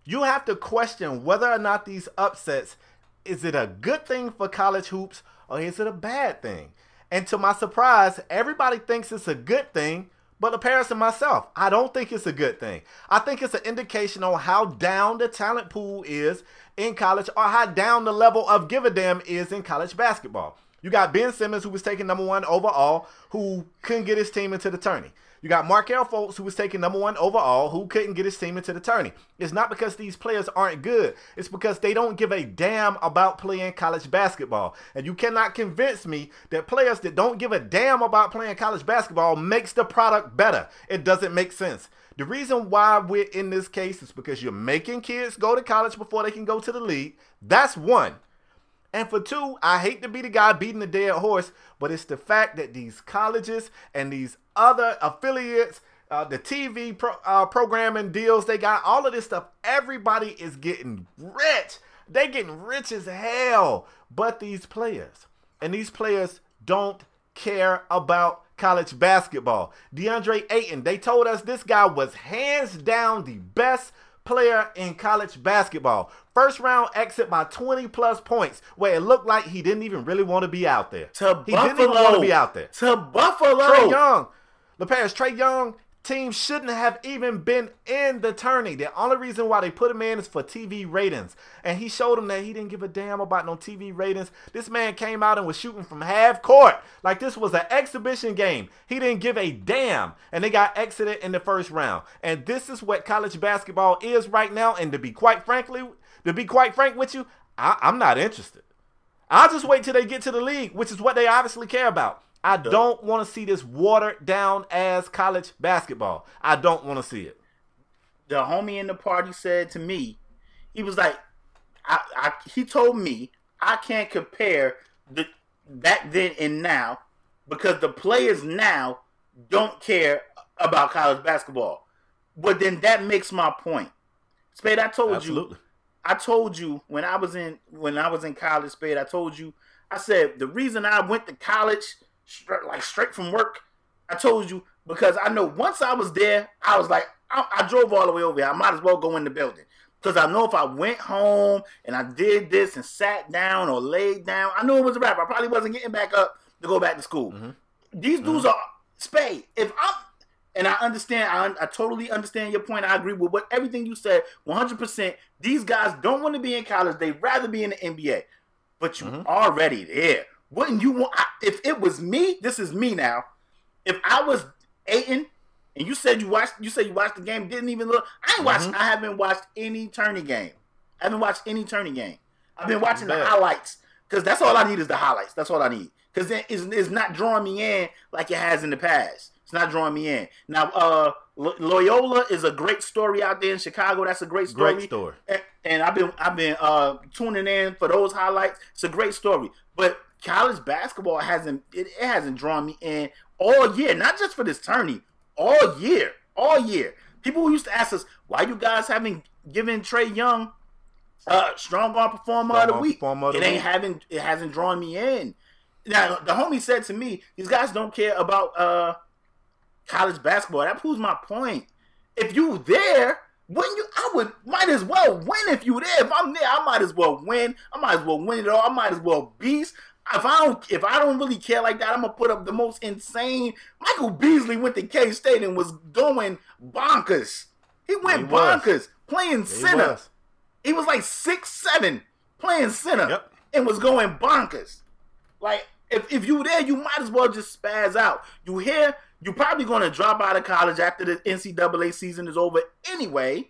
you have to question whether or not these upsets is it a good thing for college hoops or is it a bad thing? And to my surprise, everybody thinks it's a good thing, but the parents and myself, I don't think it's a good thing. I think it's an indication on how down the talent pool is in college or how down the level of give a damn is in college basketball. You got Ben Simmons, who was taken number one overall, who couldn't get his team into the tourney. You got Markelle Fultz, who was taken number one overall, who couldn't get his team into the tourney. It's not because these players aren't good. It's because they don't give a damn about playing college basketball. And you cannot convince me that players that don't give a damn about playing college basketball makes the product better. It doesn't make sense. The reason why we're in this case is because you're making kids go to college before they can go to the league. That's one. And for two, I hate to be the guy beating the dead horse, but it's the fact that these colleges and these other affiliates, uh, the TV pro, uh, programming deals they got, all of this stuff, everybody is getting rich. They getting rich as hell. But these players, and these players don't care about college basketball. DeAndre Ayton, they told us this guy was hands down the best player in college basketball. First round exit by 20 plus points, where it looked like he didn't even really want to be out there. To he Buffalo. didn't even want to be out there. To Buffalo. Trae Young, LeParis, Trae Young team shouldn't have even been in the tourney. The only reason why they put him in is for TV ratings. And he showed them that he didn't give a damn about no TV ratings. This man came out and was shooting from half court. Like this was an exhibition game. He didn't give a damn. And they got exited in the first round. And this is what college basketball is right now. And to be quite frankly, to be quite frank with you, I, I'm not interested. I'll just wait till they get to the league, which is what they obviously care about. I don't want to see this watered down as college basketball. I don't want to see it. the homie in the party said to me, he was like, I, I he told me I can't compare the back then and now because the players now don't care about college basketball. But then that makes my point. Spade, I told you I told you when I was in when I was in college, Spade. I told you, I said the reason I went to college, straight, like straight from work. I told you because I know once I was there, I was like, I, I drove all the way over here. I might as well go in the building because I know if I went home and I did this and sat down or laid down, I knew it was a wrap. I probably wasn't getting back up to go back to school. Mm-hmm. These dudes mm-hmm. are Spade. If I'm and I understand, I, I totally understand your point. I agree with what everything you said, 100%. These guys don't want to be in college. They'd rather be in the NBA. But you're mm-hmm. already there. Wouldn't you want, if it was me, this is me now. If I was Ayton and you said you watched, you said you watched the game, didn't even look, I ain't watched, I haven't watched any tourney game. I haven't watched any tourney game. I've been watching the highlights because that's all I need is the highlights. That's all I need because it's, it's not drawing me in like it has in the past. It's not drawing me in. Now, uh, Loyola is a great story out there in Chicago. That's a great story. Great story. And, and I've been I've been uh, tuning in for those highlights. It's a great story. But college basketball hasn't it, it hasn't drawn me in all year. Not just for this tourney. All year. All year. People used to ask us why you guys haven't given Trae Young uh, strong arm performer of the week. of the it ain't week. having it hasn't drawn me in. Now the homie said to me, these guys don't care about uh college basketball. That proves my point. If you there, wouldn't you? I would might as well win if you there. If I'm there, I might as well win. I might as well win it all. I might as well beast. If I don't, if I don't really care like that, I'm gonna put up the most insane. Michael Beasley went to K State and was going bonkers. He went He was. bonkers playing He center. was. He was like six seven playing center Yep. and was going bonkers. Like if, if you were there, you might as well just spaz out. You here, you're probably gonna drop out of college after the NCAA season is over anyway.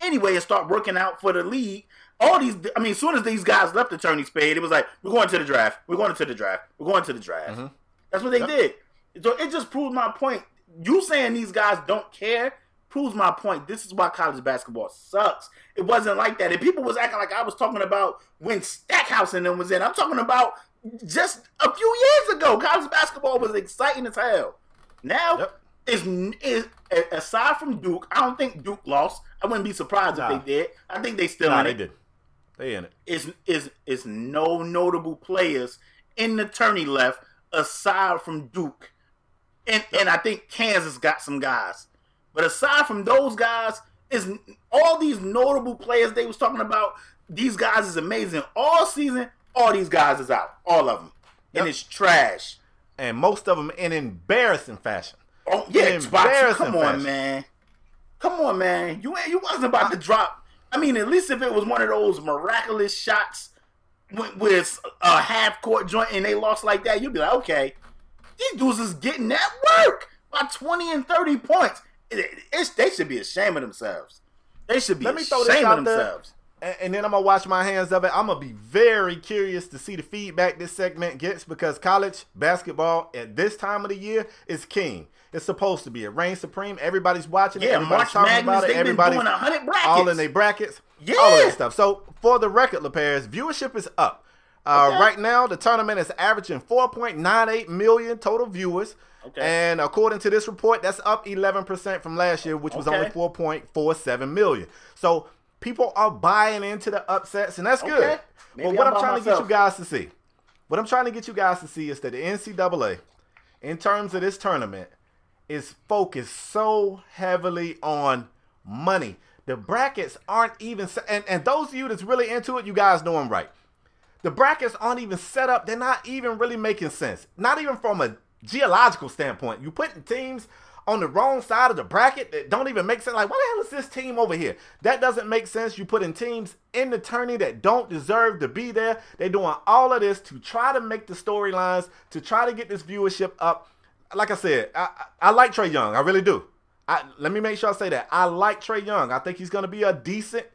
Anyway, and start working out for the league. All these, I mean, as soon as these guys left the tourney spade, it was like, we're going to the draft. We're going to the draft. We're going to the draft. Mm-hmm. That's what they Yep. did. So it just proves my point. You saying these guys don't care proves my point. This is why college basketball sucks. It wasn't like that. And people was acting like I was talking about when Stackhouse and them was in. I'm talking about just a few years ago. College basketball was exciting as hell. Now, Yep. is is aside from Duke, I don't think Duke lost. I wouldn't be surprised Nah. if they did. I think they still Nah, in they it. did. They in it. Is is is no notable players in the tourney left aside from Duke, and and I think Kansas got some guys. But aside from those guys, is all these notable players they was talking about. These guys is amazing all season. All these guys is out, all of them, Yep. and it's trash. And most of them in embarrassing fashion. Oh yeah, In embarrassing come on, fashion. man. Come on, man. You ain't you wasn't about to drop. I mean, at least if it was one of those miraculous shots with, with a half court joint and they lost like that, you'd be like, okay, these dudes is getting that work by twenty and thirty points. It- it's, they should be ashamed of themselves. They should be Let me ashamed throw this of out there. themselves. And, and then I'm gonna wash my hands of it. I'm gonna be very curious to see the feedback this segment gets because college basketball at this time of the year is king. It's supposed to be. It reigns supreme. Everybody's watching it. Yeah, Everybody's March talking Madness. about it. They've been Everybody's doing hundred brackets. all in their brackets. Yeah. All of that stuff. So for the record, LeParis, viewership is up. Uh, Okay. Right now, the tournament is averaging 4.98 million total viewers. Okay. And according to this report, that's up 11% from last year, which was Okay. only 4.47 million. So people are buying into the upsets, and that's good. Maybe But what I'm I'm trying to get you guys to see, what I'm trying to get you guys to see is that the NCAA, in terms of this tournament, is focused so heavily on money. The brackets aren't even, and, and those of you that's really into it, you guys know I'm right. The brackets aren't even set up. They're not even really making sense. Not even from a geological standpoint. You putting teams on the wrong side of the bracket that don't even make sense. Like, why the hell is this team over here? That doesn't make sense. You putting teams in the tourney that don't deserve to be there. They're doing all of this to try to make the storylines, to try to get this viewership up. Like I said, I, I, like Trae Young. I really do. I, let me make sure I say that. I like Trae Young. I think he's going to be a decent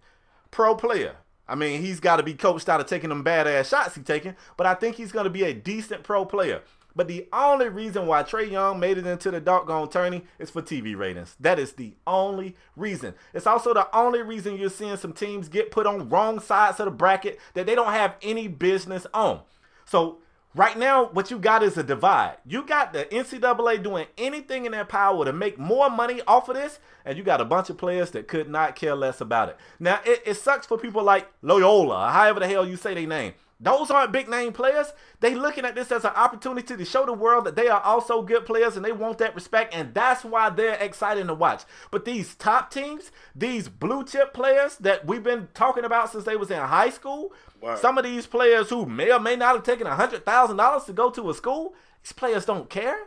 pro player. I mean, he's got to be coached out of taking them badass shots he's taking, but I think he's going to be a decent pro player. But the only reason why Trae Young made it into the doggone tourney is for TV ratings. That is the only reason. It's also the only reason you're seeing some teams get put on wrong sides of the bracket that they don't have any business on. So right now, what you got is a divide. You got the NCAA doing anything in their power to make more money off of this, and you got a bunch of players that could not care less about it. Now, it, it sucks for people like Loyola, however the hell you say their name. Those aren't big name players. They looking at this as an opportunity to show the world that they are also good players and they want that respect, and that's why they're exciting to watch. But these top teams, these blue chip players that we've been talking about since they was in high school, Word. some of these players who may or may not have taken hundred thousand dollars to go to a school, these players don't care.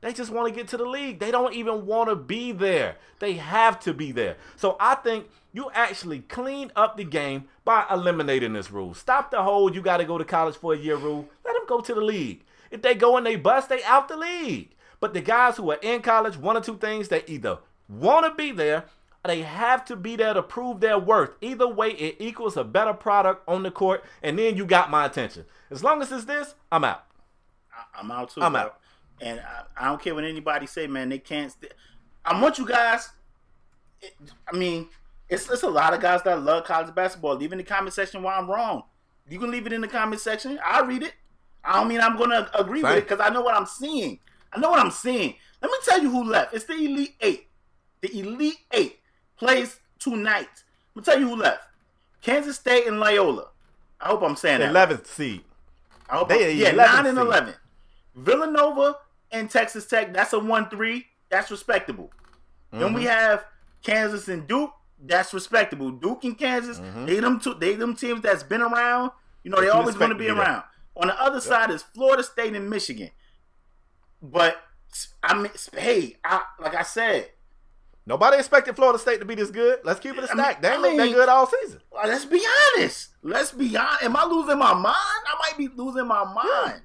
They just want to get to the league. They don't even want to be there. They have to be there. So I think you actually clean up the game by eliminating this rule. Stop the whole you got to go to college for a year rule. Let them go to the league. If they go and they bust, they out the league. But the guys who are in college, one or two things, they either want to be there or they have to be there to prove their worth. Either way, it equals a better product on the court, and then you got my attention. As long as it's this, I'm out. I'm out too. I'm bro. out. And I, I don't care what anybody say, man. They can't. St- I want you guys. It, I mean, it's it's a lot of guys that love college basketball. Leave in the comment section why I'm wrong. You can leave it in the comment section. I'll read it. I don't mean I'm gonna agree with it because I know what I'm seeing. I know what I'm seeing. Let me tell you who left. It's the Elite Eight. The Elite Eight plays tonight. I'm gonna tell you who left. Kansas State and Loyola. I hope I'm saying The that. 11th seed. I hope They I'm- are yeah, 11th nine and eleven. Villanova and Texas Tech. That's a one-three. That's respectable. Then Mm-hmm. we have Kansas and Duke. That's respectable. Duke and Kansas. Mm-hmm. They them two. They them teams that's been around. You know, they always going to be to be there. around. On the other side is Florida State and Michigan. But I mean, hey, I, like I said, Nobody expected Florida State to be this good. Let's keep it a stack. They I that mean- good all season. let's be honest. Let's be honest. Am I losing my mind? I might be losing my mind.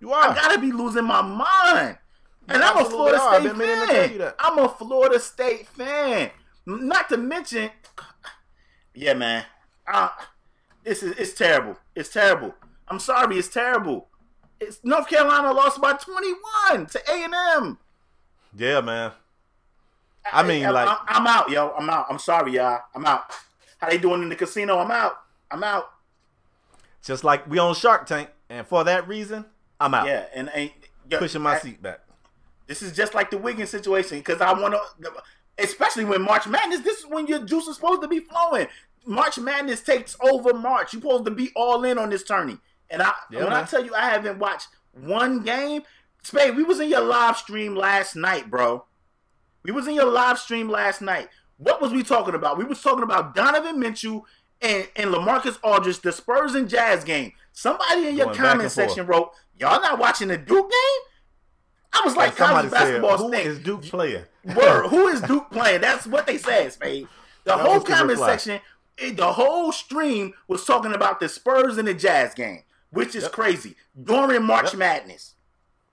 You are. I gotta be losing my mind. And I'm a Florida are. State been meaning to tell you fan. I'm a Florida State fan. Not to mention, yeah, man. Uh, this is it's terrible. It's terrible. I'm sorry. It's terrible. It's North Carolina lost by 21 to A and M. yeah, man. I mean, like- I'm, I'm out, yo. I'm out. I'm sorry, y'all. I'm out. How they doing in the casino? I'm out. I'm out. Just like we on Shark Tank, and for that reason, I'm out. Yeah, and, and yo, Pushing my I- seat back. This is just like the Wiggins situation because I want to. Especially when March Madness. This is when your juice is supposed to be flowing. March Madness takes over March. You're supposed to be all in on this tourney. And I Yeah, when man. I tell you I haven't watched one game, Spade, we was in your live stream last night, bro. We was in your live stream last night. What was we talking about? We was talking about Donovan Mitchell and, and LaMarcus Aldridge, the Spurs and Jazz game. Somebody in your Going comment section wrote, "Y'all not watching the Duke game?" I was like, Like college said, basketball who stink. is Duke player? Word. Who is Duke playing? That's what they said, Spade. The That whole comment reply. section, it- the whole stream was talking about the Spurs and the Jazz game, which is Yep. crazy during March Yep. Madness,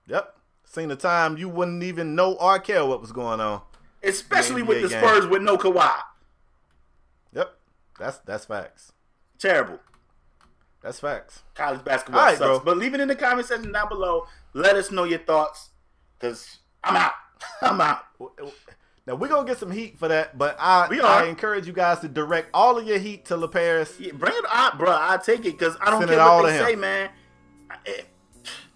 Yep. Seen the time you wouldn't even know or care what was going on. especially The with the NBA Spurs with no Kawhi. Yep. That's that's facts. Terrible. That's facts. College basketball All right, sucks. bro. But leave it in the comment section down below. Let us know your thoughts, cause I'm out. I'm out. Now we're gonna get some heat for that, but I. I encourage you guys to direct all of your heat to LeParis. Yeah, bring it out, bro. I take it because I don't Send care all what they say, man. It-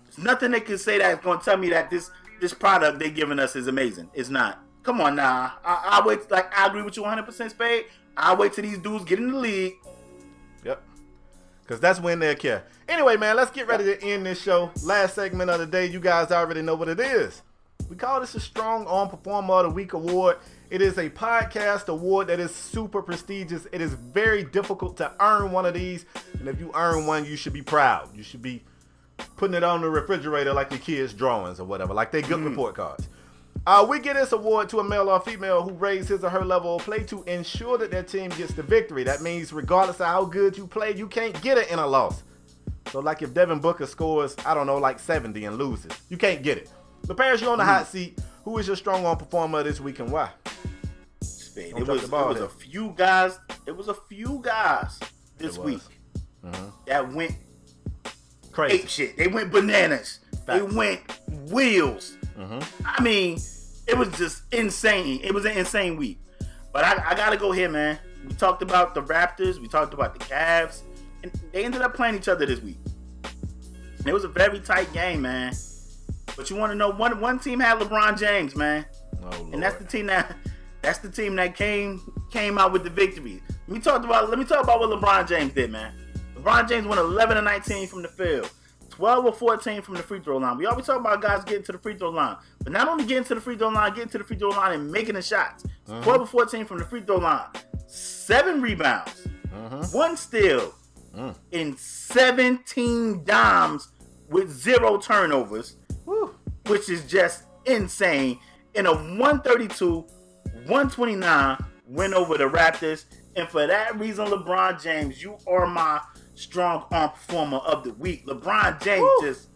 there's nothing they can say that's going to tell me that this this product they're giving us is amazing. It's not. Come on nah. I, I wait. Like I agree with you 100 percent, Spade. I wait till these dudes get in the league. Because that's when they'll care. Anyway, man, let's get ready to end this show. Last segment of the day. You guys already know what it is. We call this a Strong Arm Performer of the Week award. It is a podcast award that is super prestigious. It is very difficult to earn one of these. And if you earn one, you should be proud. You should be putting it on the refrigerator like your kids' drawings or whatever, like they good mm. report cards. Uh, we give this award to a male or female who raised his or her level of play to ensure that their team gets the victory. That means regardless of how good you play, you can't get it in a loss. So like if Devin Booker scores, I don't know, like 70 and loses, you can't get it. The Paris, you're on the hot seat. Who is your strong arm performer this week and why? It was, it was a few guys. It was a few guys this week Mhm. that went Crazy. ape shit. They went bananas. They went wheels. Mhm. I mean, it was just insane. It was an insane week. But I, I gotta go here, man. We talked about the Raptors. We talked about the Cavs, and they ended up playing each other this week. And it was a very tight game, man. But you want to know one one team had LeBron James, man, Oh, and that's the team that that's the team that came came out with the victory. Let me talk about let me talk about what LeBron James did, man. LeBron James went 11 and 19 from the field. 12 or 14 from the free throw line. We always talk about guys getting to the free throw line, but not only getting to the free throw line, getting to the free throw line and making the shots. 12 or 14 from the free throw line, seven rebounds, Mhm. one steal, Mm. and 17 dimes with zero turnovers, Woo. which is just insane. In a 132 129 win over the Raptors. And for that reason, LeBron James, you are my strong arm performer of the week. LeBron James Woo. just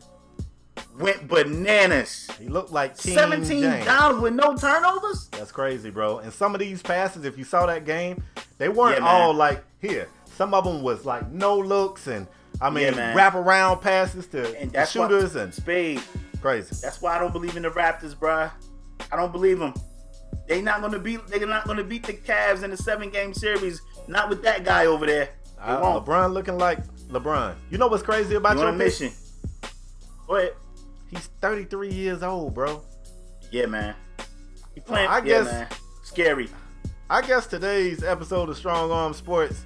went bananas. He looked like King 17 James. downs with no turnovers? That's crazy, bro. And some of these passes, if you saw that game, they weren't Yeah, all like here. Some of them was like no looks and I mean Yeah, wrap around passes to And that's why- shooters and Spade. crazy. That's why I don't believe in the Raptors, bro. I don't believe them. They not gonna beat. They're not gonna beat the Cavs in the seven game series. Not with that guy over there. They Uh, won't. LeBron looking like LeBron. You know what's crazy about You your mission. Go ahead. He's 33 years old, bro. Yeah, man. He playing. I yeah, guess- man. Scary. I guess today's episode of Strong Arm Sports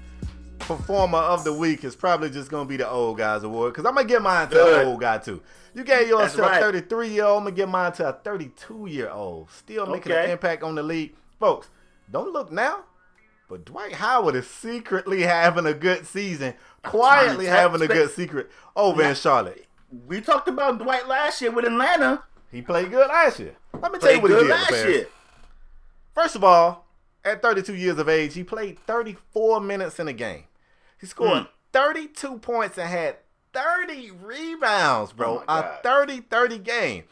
Performer of the Week is probably just gonna be the old guys award because I'm gonna give mine to Good. an old guy too. You gave yours That's to right. a 33 year old. I'm gonna give mine to a 32 year old. Still making an impact on the league, folks. Don't look now, but Dwight Howard is secretly having a good season, quietly having a good secret over in Charlotte. We talked about Dwight last year with Atlanta. He played good last year. Let me tell you Played what he did. last year. First of all, at 32 years of age, he played 34 minutes in a game. He scored Hmm. 32 points and had 30 rebounds, bro. Oh a 30 30 game.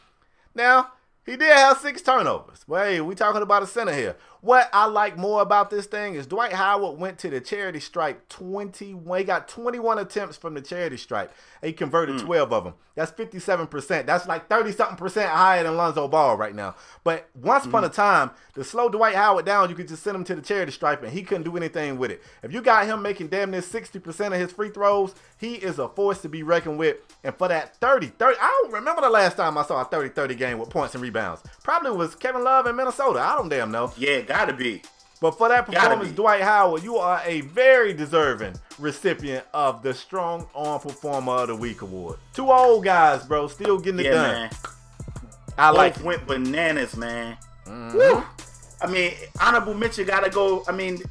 Now, he did have six turnovers. Well, hey, we talking about a center here. What I like more about this thing is Dwight Howard went to the charity stripe 21. He got 21 attempts from the charity stripe. He converted Hmm. 12 of them. That's 57%. That's like 30 something percent higher than Lonzo Ball right now. But once upon a Hmm. time, to slow Dwight Howard down, you could just send him to the charity stripe and he couldn't do anything with it. If you got him making damn near 60% of his free throws, he is a force to be reckoned with. And for that 30, 30, I don't remember the last time I saw a 30 30 game with points and rebounds. Probably was Kevin Love in Minnesota. I don't damn know. Yeah, gotta be. But for that performance. Dwight Howard, you are a very deserving recipient of the Strong Arm Performer of the Week award. Two old guys, bro, still getting it Yeah, done. man. I like Both it. went bananas, man. Mhm. Woo. I mean, honorable mention gotta go. I mean,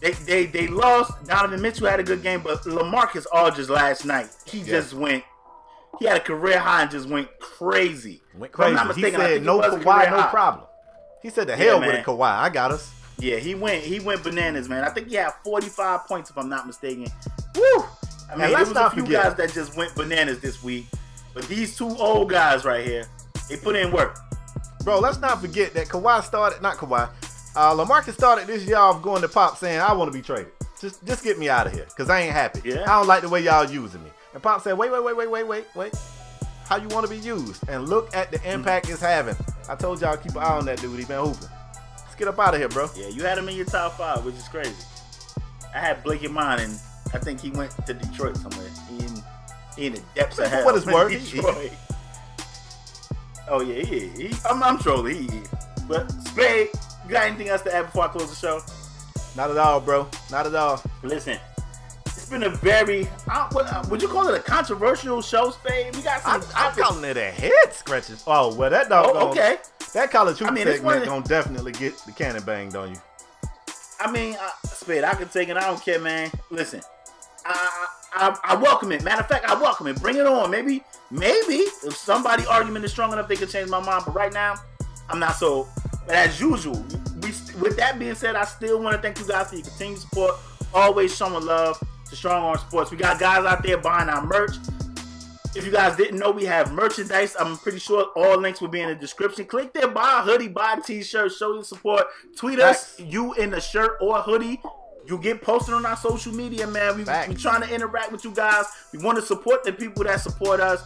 they they they lost. Donovan Mitchell had a good game, but LaMarcus Aldridge last night, he Yeah. just went. He had a career high and just went crazy. Went crazy. He mistaken, I said no Kawhi, no problem. He said the hell with man. it, Kawhi. I got us. Yeah, he went he went bananas, man. I think he had 45 points if I'm not mistaken. Woo! I mean, let's was a not few forget- guys that just went bananas this week, but these two old guys right here, they put in work. Bro, let's not forget that Kawhi started, not Kawhi, uh, LaMarcus started this year off going to Pop saying, I want to be traded. Just just get me out of here because I ain't happy. Yeah. I don't like the way y'all using me. And Pop said, wait, wait, wait, wait, wait, wait, wait. How you want to be used? And look at the mm-hmm. impact it's having. I told y'all keep an eye on that dude. He been hooping. Let's get up out of here, bro. Yeah, you had him in your top five, which is crazy. I had Blake in mind, and I think he went to Detroit somewhere. He in, in the depths of hell. what it's worth, Detroit. Oh yeah, he, he I'm, I'm trolling. He, but Spade, you got anything else to add before I close the show? Not at all, bro. Not at all. Listen, been a very, uh, what, uh, would you call it a controversial show, Spade? We got I'm, some I'm calling it a head scratches. Oh, well, that dog. Oh, okay. That college hoop I mean, segment gonna definitely get the cannon banged on you. I mean, uh, Spade, I can take it. I don't care, man. Listen, I, I I welcome it. Matter of fact, I welcome it. Bring it on. Maybe maybe if somebody argument is strong enough, they can change my mind. But right now, I'm not so. But as usual, we with that being said, I still want to thank you guys for your continued support. Always showing love to Strong Arm Sports. We got guys out there buying our merch. If you guys didn't know, we have merchandise. I'm pretty sure all links will be in the description. Click there, buy a hoodie, buy a t-shirt, show your support. Tweet us, you in a shirt or a hoodie. You get posted on our social media, man. We, Facts. we trying to interact with you guys. We want to support the people that support us.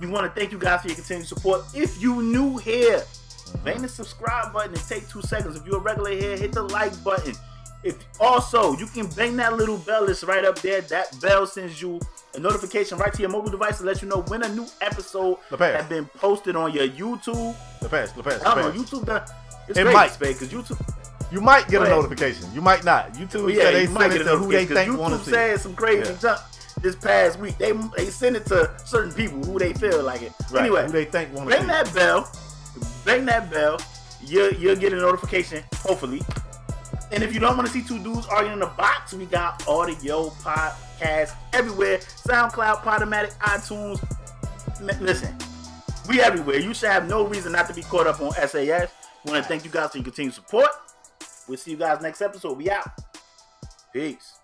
We want to thank you guys for your continued support. If you new here, bang the subscribe button and take two seconds. If you're a regular here, hit the like button. If also you can bang that little bell that's right up there. That bell sends you a notification right to your mobile device to let you know when a new episode has been posted on your YouTube. The pass, the pass, I the don't know. YouTube. It's It great, might. Because YouTube. You might get a notification. You might not. YouTube Well, yeah, said they you might send it to who they think want to YouTube said some crazy Yeah. junk this past week. They they send it to certain people who they feel like it. Right, Anyway, who they think want to bang see. that bell, bang that bell. You'll you'll get a notification hopefully. And if you don't want to see two dudes arguing in the box, we got audio podcast everywhere: SoundCloud, Podomatic, iTunes. M- Listen, we everywhere. You should have no reason not to be caught up on SAS. Want to thank you guys for your continued support. We'll see you guys next episode. We out. Peace.